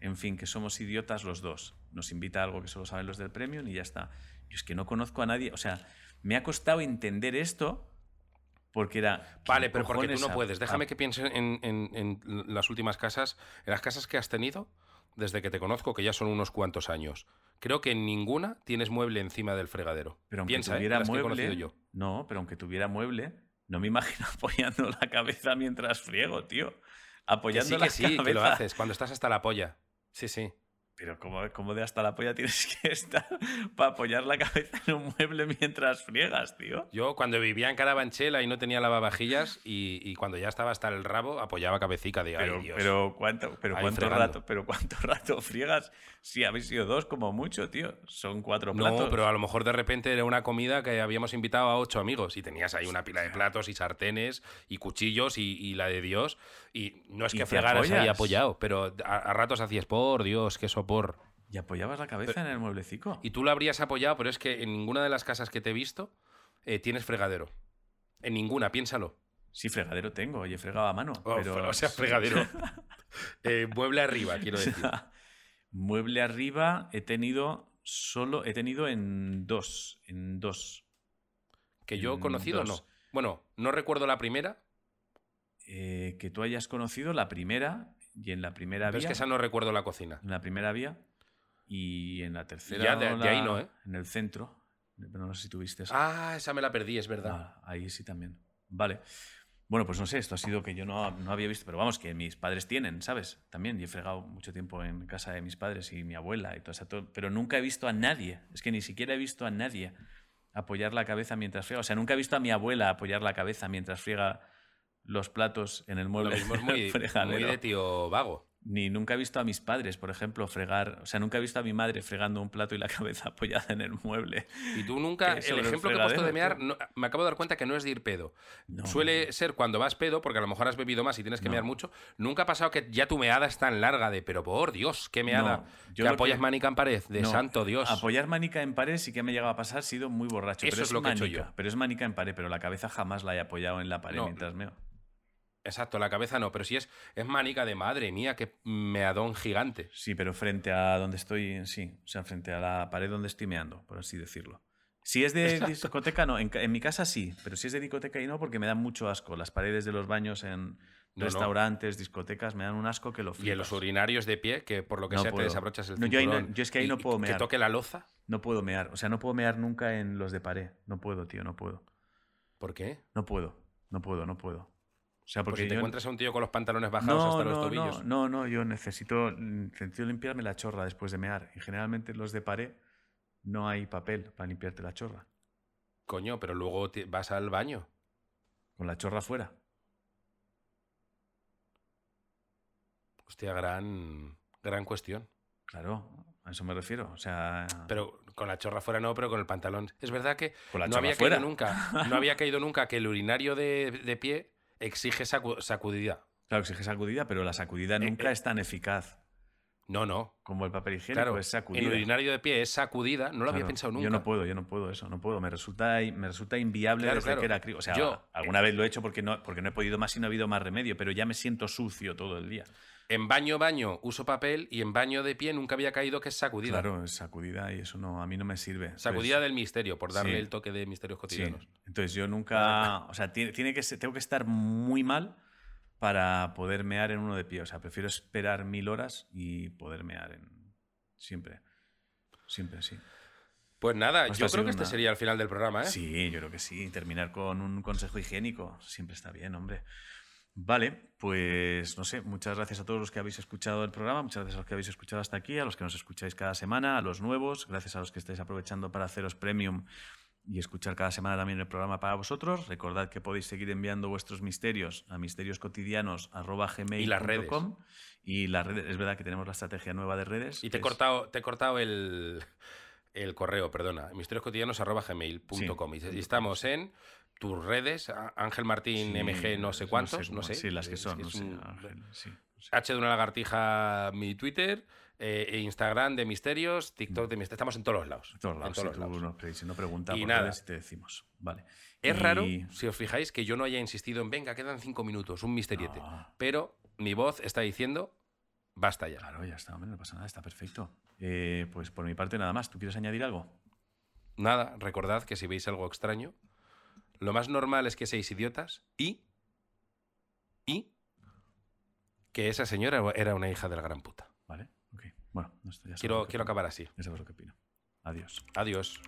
En fin, que somos idiotas los dos. Nos invita a algo que solo saben los del premium y ya está. Yo es que no conozco a nadie. O sea, me ha costado entender esto porque era. Vale, ¿quién pero porque tú no puedes. Déjame a- que piense en, en- en las últimas casas, en las casas que has tenido desde que te conozco, que ya son unos cuantos años. Creo que en ninguna tienes mueble encima del fregadero. Pero aunque Piensa, ¿eh? tuviera que he mueble. conocido yo. No, pero aunque tuviera mueble, no me imagino apoyando la cabeza mientras friego, tío. Que Apoyando sí, la que sí, que lo cabeza. haces cuando estás hasta la polla. Sí, sí. Pero como, como de hasta la polla tienes que estar para apoyar la cabeza en un mueble mientras friegas, tío. Yo cuando vivía en Carabanchela y no tenía lavavajillas y, y cuando ya estaba hasta el rabo apoyaba cabecica de Pero, Dios. pero cuánto, pero cuánto fregando. rato, pero cuánto rato friegas. Si habéis sido dos como mucho, tío. Son cuatro no, platos. pero a lo mejor de repente era una comida que habíamos invitado a ocho amigos y tenías ahí una pila de platos y sartenes y cuchillos y, y la de Dios. Y no es ¿Y que fregaras ahí apoyado, pero a, a ratos hacías por Dios, qué Y apoyabas la cabeza en el mueblecico. Y tú lo habrías apoyado, pero es que en ninguna de las casas que te he visto eh, tienes fregadero. En ninguna, piénsalo. Sí, fregadero tengo, oye, fregaba a mano. Oh, pero... o sea, fregadero. Eh, mueble arriba, quiero decir. Mueble arriba he tenido solo, he tenido en dos, en dos. Que yo he conocido, dos. no. Bueno, no recuerdo la primera, Eh, que tú hayas conocido la primera y en la primera pero es vía. que esa no recuerdo la cocina. En la primera vía y en la tercera. Ya de- o de ahí la- no, ¿eh? En el centro. Pero no sé si tuviste esa. Ah, esa me la perdí, es verdad. Ah, ahí sí también. Vale. Bueno, pues no sé, esto ha sido que yo no, no había visto, pero vamos, que mis padres tienen, ¿sabes? También, y he fregado mucho tiempo en casa de mis padres y mi abuela y todo eso, pero nunca he visto a nadie, es que ni siquiera he visto a nadie apoyar la cabeza mientras friega. O sea, nunca he visto a mi abuela apoyar la cabeza mientras friega los platos en el Lo mueble. mismo es muy, de tío vago. Ni nunca he visto a mis padres, por ejemplo, fregar. O sea, nunca he visto a mi madre fregando un plato y la cabeza apoyada en el mueble. Y tú nunca, el ejemplo que he puesto de mear, no- me acabo de dar cuenta que no es de ir pedo. No. Suele ser cuando vas pedo, porque a lo mejor has bebido más y tienes que mear mucho. Nunca ha pasado que ya tu meada es tan larga de, pero por Dios, qué meada. Yo que lo apoyas que- manica en pared, de santo Dios. Apoyar manica en pared sí que me ha llegado a pasar, sido muy borracho. Eso pero es lo que he hecho manica, yo. Pero es manica en pared, pero la cabeza jamás la he apoyado en la pared mientras meo. Exacto, la cabeza no, pero si es, es manica de madre mía, qué meadón gigante. Sí, pero frente a donde estoy, sí. O sea, frente a la pared donde estoy meando, por así decirlo. Si es de Exacto. discoteca, no. En, en mi casa sí, pero si es de discoteca y no, porque me dan mucho asco. Las paredes de los baños en no. restaurantes, discotecas, me dan un asco que lo Y en los flipas. urinarios de pie, que por lo que No sea puedo. te desabrochas el No, yo cinturón. yo es que ahí y- no puedo mear. Que toque la loza. No puedo mear. O sea, no puedo mear nunca en los de pared. No puedo, tío, no puedo. ¿Por qué? No puedo, no puedo, no puedo. O sea, Porque si te yo- encuentras a un tío con los pantalones bajados hasta los no, tobillos. No, no, yo necesito, necesito limpiarme la chorra después de mear. Y generalmente los de pared no hay papel para limpiarte la chorra. Coño, pero luego te- vas al baño. Con la chorra fuera. Hostia, gran, gran cuestión. Claro, a eso me refiero. O sea, Pero con la chorra fuera no, pero con el pantalón. Es verdad que con la no había fuera. caído nunca. No había caído nunca que el urinario de, de pie exige sacu- sacudida. Claro, exige sacudida, pero la sacudida Eh, nunca eh. es tan eficaz No, no. como el papel higiénico, Claro, es sacudida. urinario de pie es sacudida, no lo había pensado nunca. Yo no puedo, yo no puedo eso, no puedo. Me resulta, me resulta inviable Claro, desde que era crío. O sea, Yo- alguna vez lo he hecho porque no, porque no he podido más y no ha habido más remedio, pero ya me siento sucio todo el día. En baño, baño uso papel y en baño de pie nunca había caído que es sacudida. Claro, es sacudida y eso no, a mí no me sirve. Sacudida Entonces, del misterio, por darle sí. el toque de misterios sí. cotidianos. Entonces yo nunca, o sea, tiene, tiene que ser- tengo que estar muy mal para poder mear en uno de pie. O sea, prefiero esperar mil horas y poder mear en siempre, siempre sí. Pues nada, Pues yo creo que este una- sería el final del programa, ¿eh? Sí, yo creo que sí. Terminar con un consejo higiénico siempre está bien, hombre. Vale, pues no sé, muchas gracias a todos los que habéis escuchado el programa, muchas gracias a los que habéis escuchado hasta aquí, a los que nos escucháis cada semana, a los nuevos, gracias a los que estáis aprovechando para haceros premium y escuchar cada semana también el programa para vosotros. Recordad que podéis seguir enviando vuestros misterios a misterioscotidianos.gmail.com Y las redes. Y las redes, es verdad que tenemos la estrategia nueva de redes. Y te he es- cortado, te he cortado el, el correo, perdona, misterioscotidianos.gmail.com. Y, y estamos en tus redes, Ángel Martín Sí, MG no sé cuántos, no sé. Sí, las que Es son, no sé, Ángel, sí, no sé. H de una lagartija mi Twitter, eh, e Instagram de misterios, TikTok de misterios. Estamos en todos los lados. En todos lados, en todos si los tú lados. nos si no preguntamos Y nada. redes, te decimos. Vale. Es Y- raro, si os fijáis, que yo no haya insistido en venga, quedan cinco minutos, un misteriete. No. Pero mi voz está diciendo basta ya. Claro, ya está, hombre, no pasa nada, está perfecto. Eh, pues por mi parte nada más. ¿Tú quieres añadir algo? Nada, recordad que si veis algo extraño, lo más normal es que seáis idiotas y. y. que esa señora era una hija de la gran puta. Vale, ok. Bueno, no estoy, ya Quiero, quiero acabar así. Ya sabes lo que opino. Adiós. Adiós.